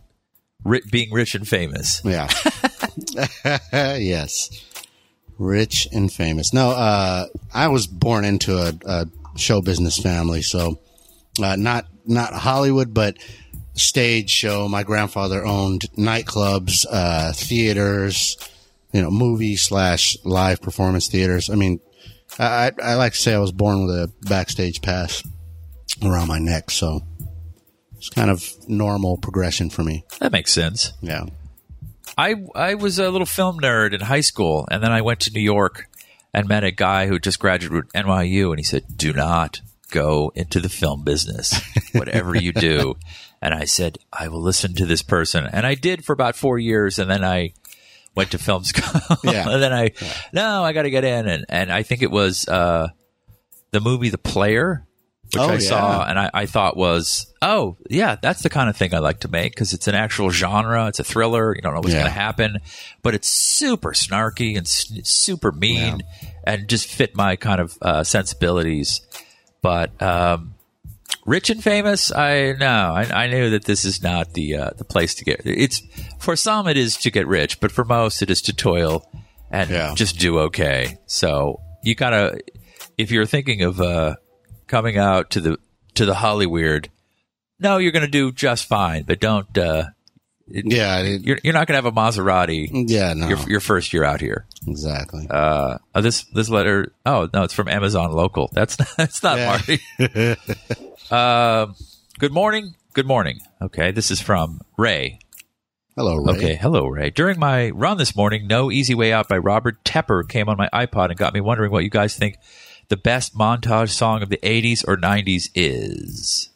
Being rich and famous. Yeah. yes. Rich and famous. No, uh, I was born into a, a show business family, so uh, not not Hollywood, but stage show. My grandfather owned nightclubs, uh, theaters, you know, movie slash live performance theaters. I mean, I I like to say I was born with a backstage pass around my neck, so it's kind of normal progression for me. That makes sense. Yeah. I I was a little film nerd in high school, and then I went to New York and met a guy who just graduated at NYU, and he said, "Do not go into the film business, whatever you do." And I said, "I will listen to this person," and I did for about four years, and then I went to film school, Yeah. and then I no, I got to get in, and and I think it was uh, the movie The Player. Which Oh, I yeah. saw and I, I thought was, oh yeah, that's the kind of thing I like to make because it's an actual genre. It's a thriller. You don't know what's Yeah. going to happen, but it's super snarky and s- super mean and just fit my kind of uh, sensibilities. But um, rich and famous, I no, I, I knew that this is not the uh, the place to get. It's for some it is to get rich, but for most it is to toil and Yeah. just do okay. So you gotta, if you're thinking of uh, coming out to the to the Hollyweird, no, you're going to do just fine, but don't. Uh, Yeah. it- you're you're not going to have a Maserati. yeah. No. Your, your first year out here. exactly. Uh, oh, this this letter. Oh no, it's from Amazon Local. That's not, that's not Yeah. Marty. um, good morning. Good morning. Okay, this is from Ray. Hello, Ray. Okay, hello Ray. During my run this morning, "No Easy Way Out" by Robert Tepper came on my iPod and got me wondering what you guys think the best montage song of the '80s or '90s is.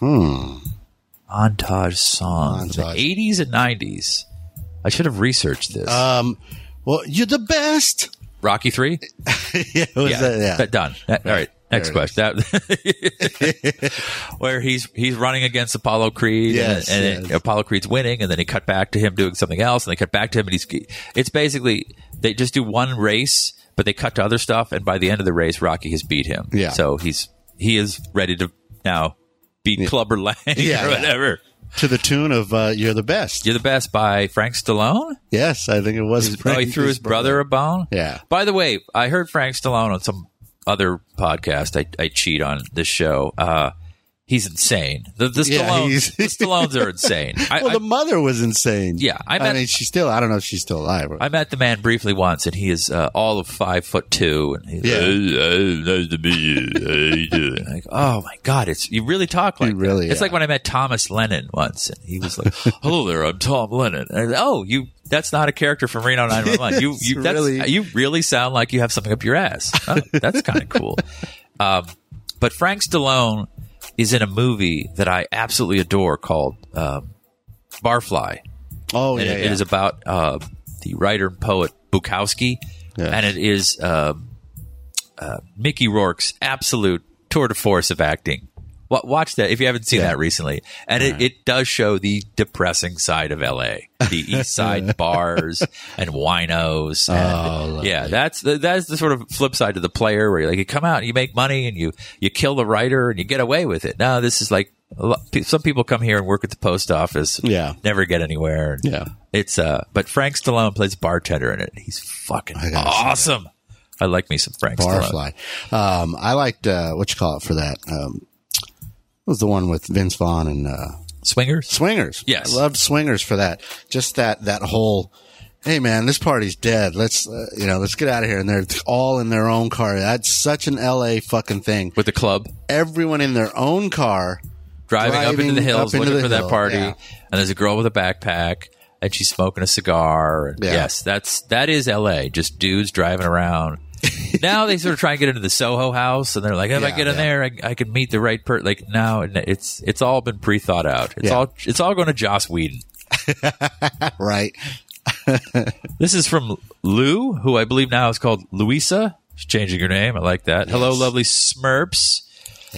Hmm. Montage song, of the '80s and '90s. I should have researched this. Um. Well, you're the best. Rocky Three. yeah. Was yeah, that, yeah. that- done. That- all right. Next question. That, where he's he's running against Apollo Creed, Yes, and, and yes. Apollo Creed's winning, and then he cut back to him doing something else, and they cut back to him, and he's. It's basically they just do one race, but they cut to other stuff, and by the end of the race, Rocky has beat him. Yeah. So he's he is ready to now beat Clubber Lang Yeah, or yeah. whatever. to the tune of uh, "You're the Best." You're the best by Frank Stallone. Yes, I think it was. Oh, he threw his brother a bone. Yeah. By the way, I heard Frank Stallone on some other podcast. I, I cheat on this show. Uh, he's insane. The, the Yeah, Stallones, the Stallones are insane. I, well, I, the mother was insane. Yeah, I I, mean, she's still. I don't know if she's still alive. I met the man briefly once, and he is uh, all of five foot two, and he's Yeah. "Hey, hey, nice to meet you. How you doing? Like, oh my god, it's you really talk like You really, that. It's yeah. like when I met Thomas Lennon once, and he was like, "Hello there, I'm Tom Lennon." And I said, oh, you. That's not a character from Reno 911. You, you, that's, really- you really sound like you have something up your ass. Oh, that's kind of cool. Um, but Frank Stallone is in a movie that I absolutely adore called um, Barfly. Oh and yeah, it, yeah. it is about uh, the writer and poet Bukowski, and it is um uh, Mickey Rourke's absolute tour de force of acting. Wa- Watch that if you haven't seen Yeah. that recently, and it, it does show the depressing side of L.A., the East Side bars and winos. And, Oh, yeah, that's the, that's the sort of flip side to the player where you like you come out and you make money and you you kill the writer and you get away with it. No, this is like a lot, some people come here and work at the post office, Yeah. never get anywhere. Yeah. it's uh, but Frank Stallone plays bartender in it. He's fucking awesome. I like me some Frank Stallone. Barfly. Um, I liked uh, what you call it for that. Um, was the one with Vince Vaughn and uh, Swingers. Swingers? Yes. I loved Swingers for that. Just that that whole. Hey man, this party's dead. Let's uh, you know, let's get out of here. And they're all in their own car. That's such an L.A. fucking thing. with the club Everyone in their own car. driving, up into the hills into looking the for that party, yeah. and there's a girl with a backpack, and she's smoking a cigar. And Yeah. Yes, that's that is L.A. Just dudes driving around. Now they sort of try and get into the Soho house, and they're like, if I get in yeah. there, I, I can meet the right person. Like now, it's it's all been pre thought out. It's Yeah. all it's all going to Joss Whedon. Right. This is from Lou, who I believe now is called Louisa. She's changing her name. I like that. Hello, lovely Smurps.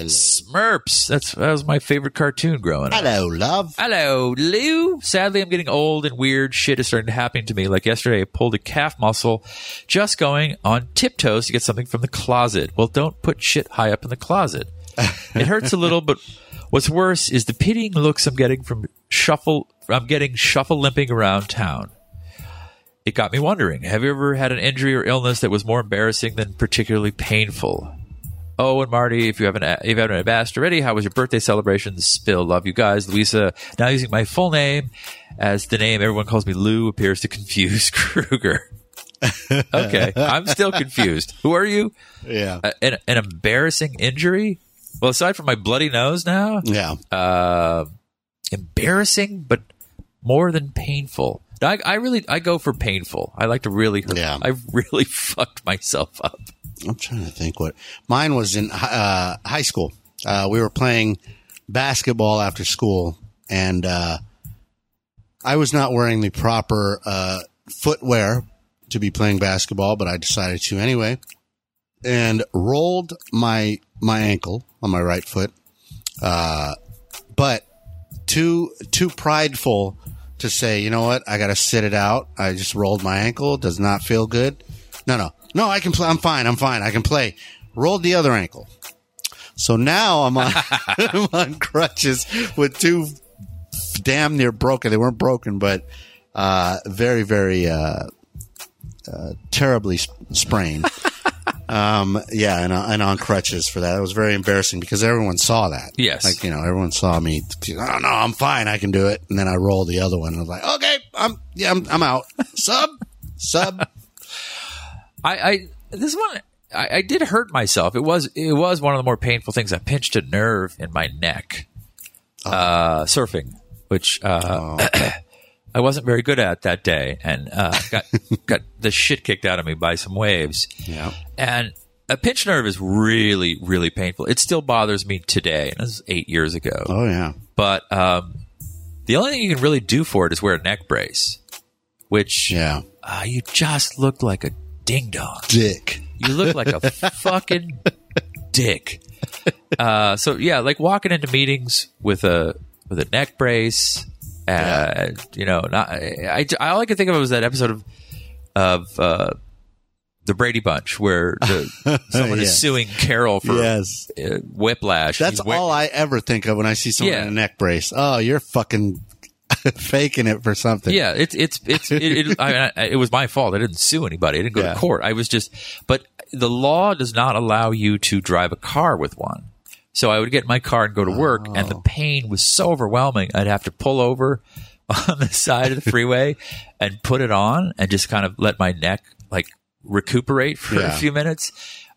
Smurps. That's that was my favorite cartoon growing up. Hello, love. Hello, Lou. Sadly, I'm getting old and weird shit is starting to happen to me. Like yesterday, I pulled a calf muscle just going on tiptoes to get something from the closet. Well, don't put shit high up in the closet. It hurts a little, but what's worse is the pitying looks I'm getting from shuffle. I'm getting shuffle limping around town. It got me wondering: Have you ever had an injury or illness that was more embarrassing than particularly painful? Oh, and Marty, if you haven't if you haven't asked already, how was your birthday celebration? Spill, love you guys. Louisa, now using my full name as the name everyone calls me Lou appears to confuse Kruger. okay, I'm still confused. Who are you? Yeah. Uh, an, an embarrassing injury? Well, aside from my bloody nose now, Yeah. uh, embarrassing, but more than painful. I, I really I go for painful. I like to really hurt. Yeah. I really fucked myself up. I'm trying to think what mine was in uh, high school. Uh, we were playing basketball after school, and uh, I was not wearing the proper uh, footwear to be playing basketball, but I decided to anyway, and rolled my my ankle on my right foot. Uh, but too too prideful to say, you know what, I got to sit it out. I just rolled my ankle. Does not feel good. No, no, no. I can play. I'm fine. I'm fine. I can play. Rolled the other ankle. So now I'm on, I'm on crutches with two damn near broken. They weren't broken, but uh, very, very uh, uh, terribly sp- sprained. um, yeah, and, and on crutches for that. It was very embarrassing because everyone saw that. Yes. like you know, everyone saw me. Oh no, I'm fine. I can do it. And then I rolled the other one. and I was like, okay, I'm yeah, I'm, I'm out. Sub, sub. I, I this one I, I did hurt myself. It was it was one of the more painful things. I pinched a nerve in my neck, uh, surfing, which uh, I wasn't very good at that day, and uh, got got the shit kicked out of me by some waves. Yeah. And a pinched nerve is really really painful. It still bothers me today. And this is eight years ago. Oh yeah. But um, the only thing you can really do for it is wear a neck brace, which Yeah. uh, you just look like a ding dong. Dick. You look like a fucking dick. Uh, so yeah, like walking into meetings with a with a neck brace. Uh, You know, not, I, I all I could think of was that episode of of uh, the Brady Bunch where the, someone Yes. is suing Carol for Yes. uh, whiplash. That's all I ever think of when I see someone Yeah. in a neck brace. Oh, you're fucking faking it for something. Yeah, it's it's it's it, it, I mean, I, it was my fault. I didn't sue anybody. I didn't go Yeah. to court. I was just, but the law does not allow you to drive a car with one. So I would get in my car and go to work, and Oh. the pain was so overwhelming. I'd have to pull over on the side of the freeway and put it on, and just kind of let my neck like recuperate for Yeah. a few minutes.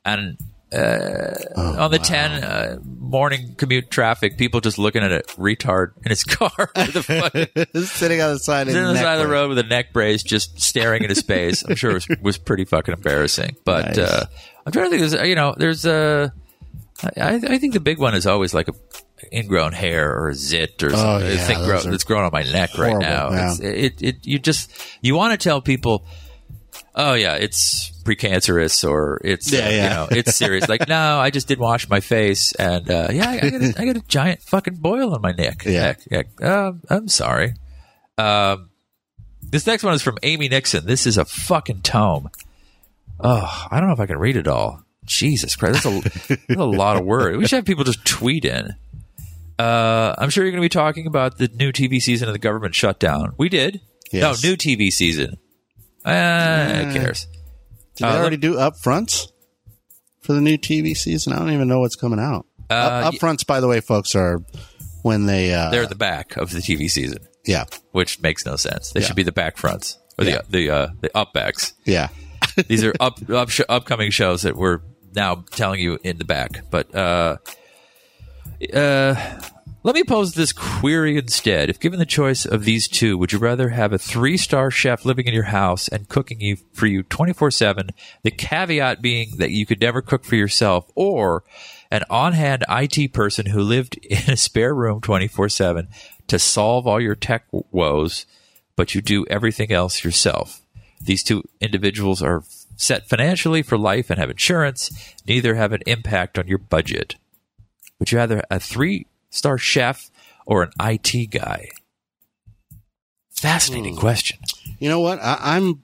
And uh, on the 10 uh, morning commute traffic, people just looking at a retard in his car fucking Sitting on the side of Sitting on the side of the road with a neck brace, just staring into space. I'm sure it was, was pretty fucking embarrassing. But Nice. uh, I'm trying to think. There's, you know, there's a. I, I think the big one is always like a, ingrown hair or a zit or Oh, something yeah, thing grow, that's growing on my neck right now. yeah. It's, it, it, you just, you want to tell people, oh yeah, it's precancerous or it's, Yeah, uh, yeah. you know, it's serious. like, no, I just didn't wash my face and, uh, yeah, I, I, got a, I got a giant fucking boil on my neck. Yeah. Neck. Yeah. Um, I'm sorry. Um, this next one is from Amy Nixon. This is a fucking tome. Oh, I don't know if I can read it all. Jesus Christ, that's a, that's a lot of words. We should have people just tweet in. Uh, I'm sure you're going to be talking about the new TV season of the government shutdown. We did. Yes. No, new TV season. Uh, who cares? Did Uh, they already do upfronts for the new TV season? I don't even know what's coming out. Uh, Up, upfronts, by the way, folks, are when they. Uh, They're the back of the TV season, yeah, which makes no sense. They Yeah. should be the back fronts or Yeah. the the uh, the up backs. yeah. These are up, up sh- upcoming shows that we're now telling you in the back. But uh, uh, let me pose this query instead. If given the choice of these two, would you rather have a three star chef living in your house and cooking you for you twenty four seven? The caveat being that you could never cook for yourself, or an on hand IT person who lived in a spare room twenty four seven to solve all your tech woes, but you do everything else yourself. These two individuals are set financially for life and have insurance. Neither have an impact on your budget. Would you rather a three star chef or an IT guy? Fascinating question. You know what? I, I'm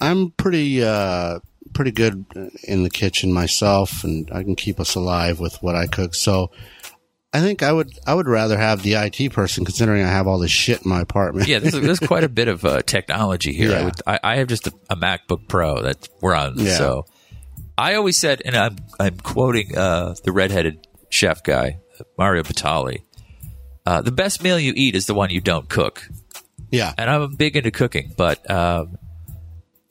I'm pretty uh, pretty good in the kitchen myself, and I can keep us alive with what I cook. So I think I would I would rather have the IT person, considering I have all this shit in my apartment. Yeah, there's, there's quite a bit of uh, technology here. I, would, I, I have just a, a MacBook Pro that we're on. Yeah. So I always said, and I'm I'm quoting uh, the redheaded chef guy, Mario Batali. Uh, the best meal you eat is the one you don't cook. yeah, and I'm big into cooking, but um,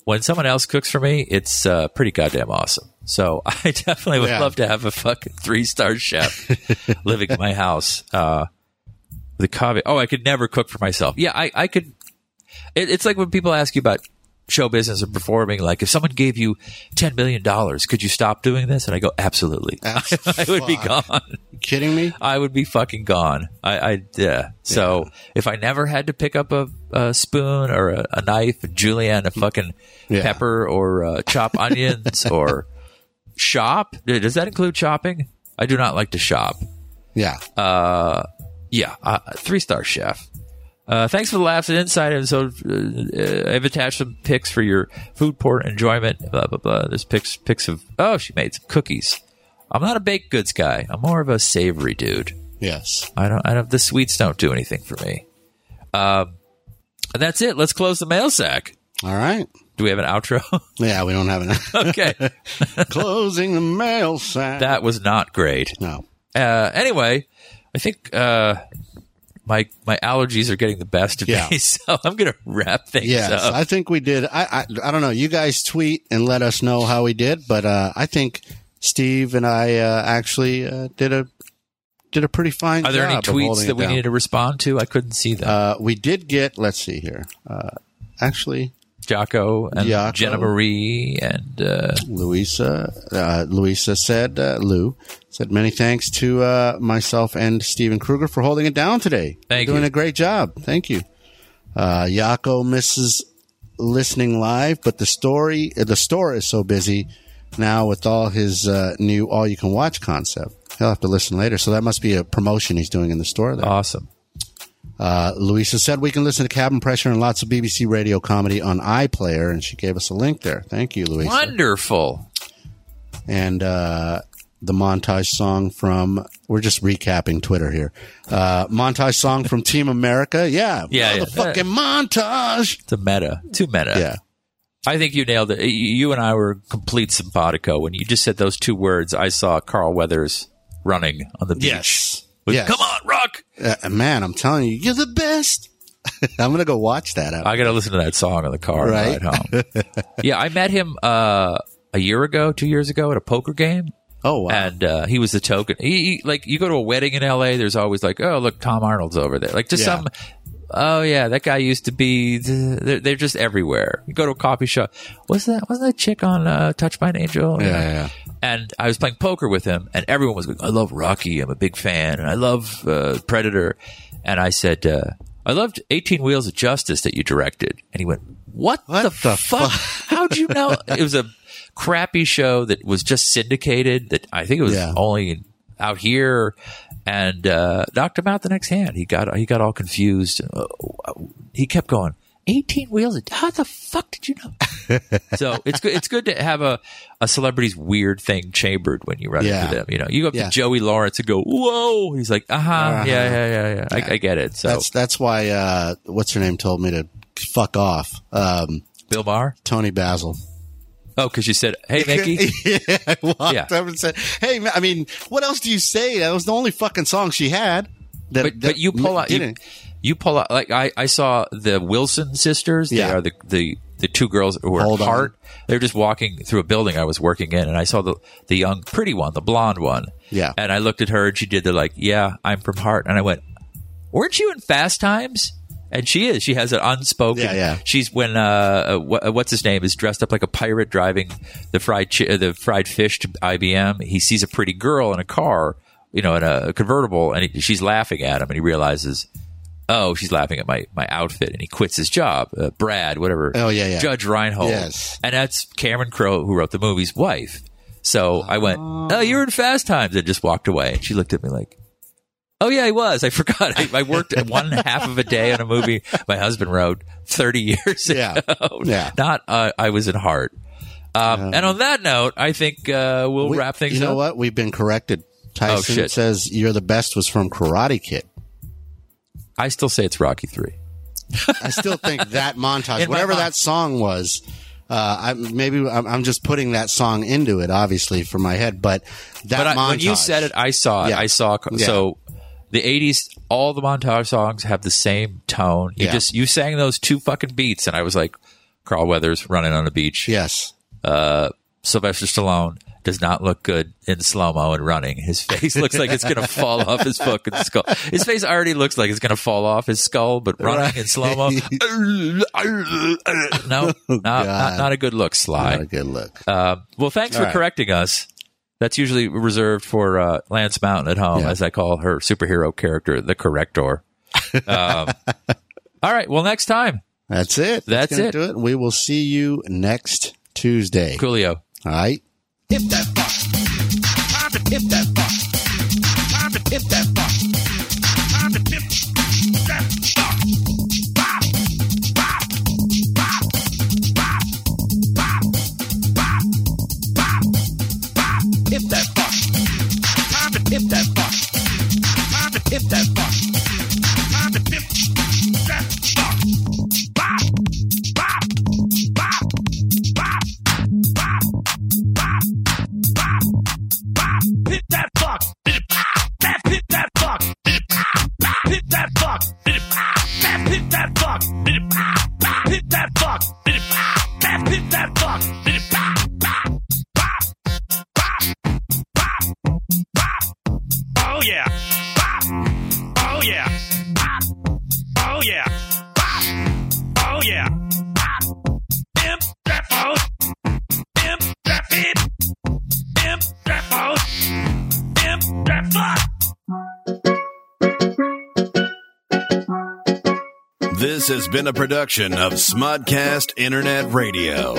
when someone else cooks for me, it's uh, pretty goddamn awesome. So I definitely would Yeah. love to have a fucking three star chef living in my house. Uh, the caveat, oh, I could never cook for myself. Yeah, I, I could. It, it's like when people ask you about show business or performing. Like, if someone gave you ten million dollars, could you stop doing this? And I go, absolutely. I would be gone. Kidding me? I would be fucking gone. I, I yeah. So if I never had to pick up a, a spoon or a, a knife, and julienne a fucking Yeah. pepper or uh, chop onions or shop, does that include shopping? I do not like to shop. Yeah, Uh, yeah, uh, three star chef. Uh, thanks for the laughs and insight. And so uh, I've attached some pics for your food port enjoyment. Blah blah blah. There's pics pics of oh she made some cookies. I'm not a baked goods guy. I'm more of a savory dude. yes. I don't. I don't. The sweets don't do anything for me. Um, and that's it. Let's close the mail sack. All right. Do we have an outro? Yeah, we don't have an okay, closing the mail sack. that was not great. no. Uh, anyway, I think uh, my my allergies are getting the best of Yeah. me, so I'm gonna wrap things Yes, up. I think we did. I, I I don't know. You guys tweet and let us know how we did, but uh, I think Steve and I uh, actually uh, did a did a pretty fine. Are there any tweets that we needed to respond to? I couldn't see them. Uh, we did get. Let's see here. Uh, actually, Jocko and Jocko. Jenna Marie and uh, Louisa. Uh, Louisa said, uh, Lou said, many thanks to uh, myself and Steven Kruger for holding it down today. Thank You're doing a great job. Thank you. Uh, Yako misses listening live, but the story, uh, the store is so busy now with all his uh, new all you can watch concept. He'll have to listen later. So that must be a promotion he's doing in the store there. awesome. Uh, Louisa said we can listen to Cabin Pressure and lots of BBC radio comedy on iPlayer, and she gave us a link there. Thank you, Louisa. Wonderful. And uh, the montage song from we're just recapping Twitter here. Uh, montage song from Team America. Yeah, Yeah, yeah. the fucking montage. It's a meta. Too meta. Yeah, I think you nailed it. You and I were complete simpatico when you just said those two words. I saw Carl Weathers running on the beach. yes, With, yes. Come on, rock! Uh, man. I'm telling you, you're the best. I'm gonna go watch that. Out. I got to listen to that song in the car Right. ride home. yeah, I met him uh, a year ago, two years ago at a poker game. oh wow. and uh, he was the token. He, he like you go to a wedding in L.A. There's always like, oh look, Tom Arnold's over there. Like just Yeah. some Oh yeah, that guy used to be. They're, they're just everywhere. You go to a coffee shop. Was that wasn't that chick on uh, Touched by an Angel? Yeah, yeah. And I was playing poker with him, and everyone was going, "I love Rocky. I'm a big fan, and I love uh, Predator." And I said, uh, "I loved 18 Wheels of Justice that you directed." And he went, "What, What the, the fuck? How'd you know?" it was a crappy show that was just syndicated. That I think it was Yeah. only out here, and uh, knocked him out the next hand. He got he got all confused. Uh, he kept going. 18 wheels. How the fuck did you know? so it's good. It's good to have a, a celebrity's weird thing chambered when you run Yeah. into them. You know, you go up Yeah. to Joey Lawrence and go, "Whoa!" He's like, "Uh huh, Uh-huh. yeah, yeah, yeah, yeah." I, I get it. So That's that's why uh, what's her name told me to fuck off. Um, Bill Maher. Toni Basil. Oh, because you said, "Hey, Mickey." yeah, I walked Yeah. up and said, "Hey, I mean, what else do you say? That was the only fucking song she had." That, but but you pull out you, you pull out like I, I saw the Wilson sisters. They Yeah. are the, the the two girls who are Hold on. They're just walking through a building I was working in, and I saw the the young pretty one, the blonde one. Yeah. and I looked at her, and she did the like, yeah, I'm from Heart, and I went, weren't you in Fast Times? And she is. She has an unspoken. Yeah, yeah. She's when uh, uh, what's his name is dressed up like a pirate driving the fried chi- uh, the fried fish to IBM. He sees a pretty girl in a car, you know, in a convertible, and he, she's laughing at him, and he realizes, oh, she's laughing at my my outfit, and he quits his job. Uh, Brad, whatever. Oh, yeah, yeah. Judge Reinhold. Yes. and that's Cameron Crowe who wrote the movie's wife. So I went, oh, you're in Fast Times, and just walked away. And she looked at me like. Oh yeah, I was. I forgot. I, I worked one half of a day on a movie my husband wrote thirty years Yeah. ago. Yeah. Not uh, I was in Heart. Um, and on that note, I think uh, we'll We- wrap things up. You know up. what? We've been corrected. Tyson Oh, shit. says you're the best was from Karate Kid. I still say it's Rocky Three. I still think that montage, whatever that song was, uh, I, maybe I'm, I'm just putting that song into it, obviously, for my head. But that But I, montage, when you said it, I saw it. Yeah. I saw so the '80s. All the montage songs have the same tone. You Yeah. just you sang those two fucking beats, and I was like, Carl Weathers running on a beach. yes, uh, Sylvester Stallone does not look good in slow mo and running. His face looks like it's going to fall off his fucking skull. His face already looks like it's going to fall off his skull, but running in slow mo, no, not, not not a good look, Sly. not a good look. Uh, well, thanks All for right. correcting us. That's usually reserved for uh, Lance Mountain at home, Yeah. as I call her superhero character, the Corrector. Um, all right. Well, next time, That's it. That's gonna it. Do it. We will see you next Tuesday. Coolio. All right. Hip that fuck. Time to hip that fuck. Time to hip that Hip that fuck. Time to hip that fuck. Bop, bop, bop, bop, bop, bop, bop, bop. Hit that fuck. That, hit that fuck. Hit that fuck. Hit that fuck. Hit that fuck. That fuck. Hit bop, bop, bop, bop, bop. Oh yeah. Yeah. Bop. Oh yeah. Bop. Oh yeah. Bop. Imp. Imp. Imp. Imp. This has been a production of Smodcast Internet Radio.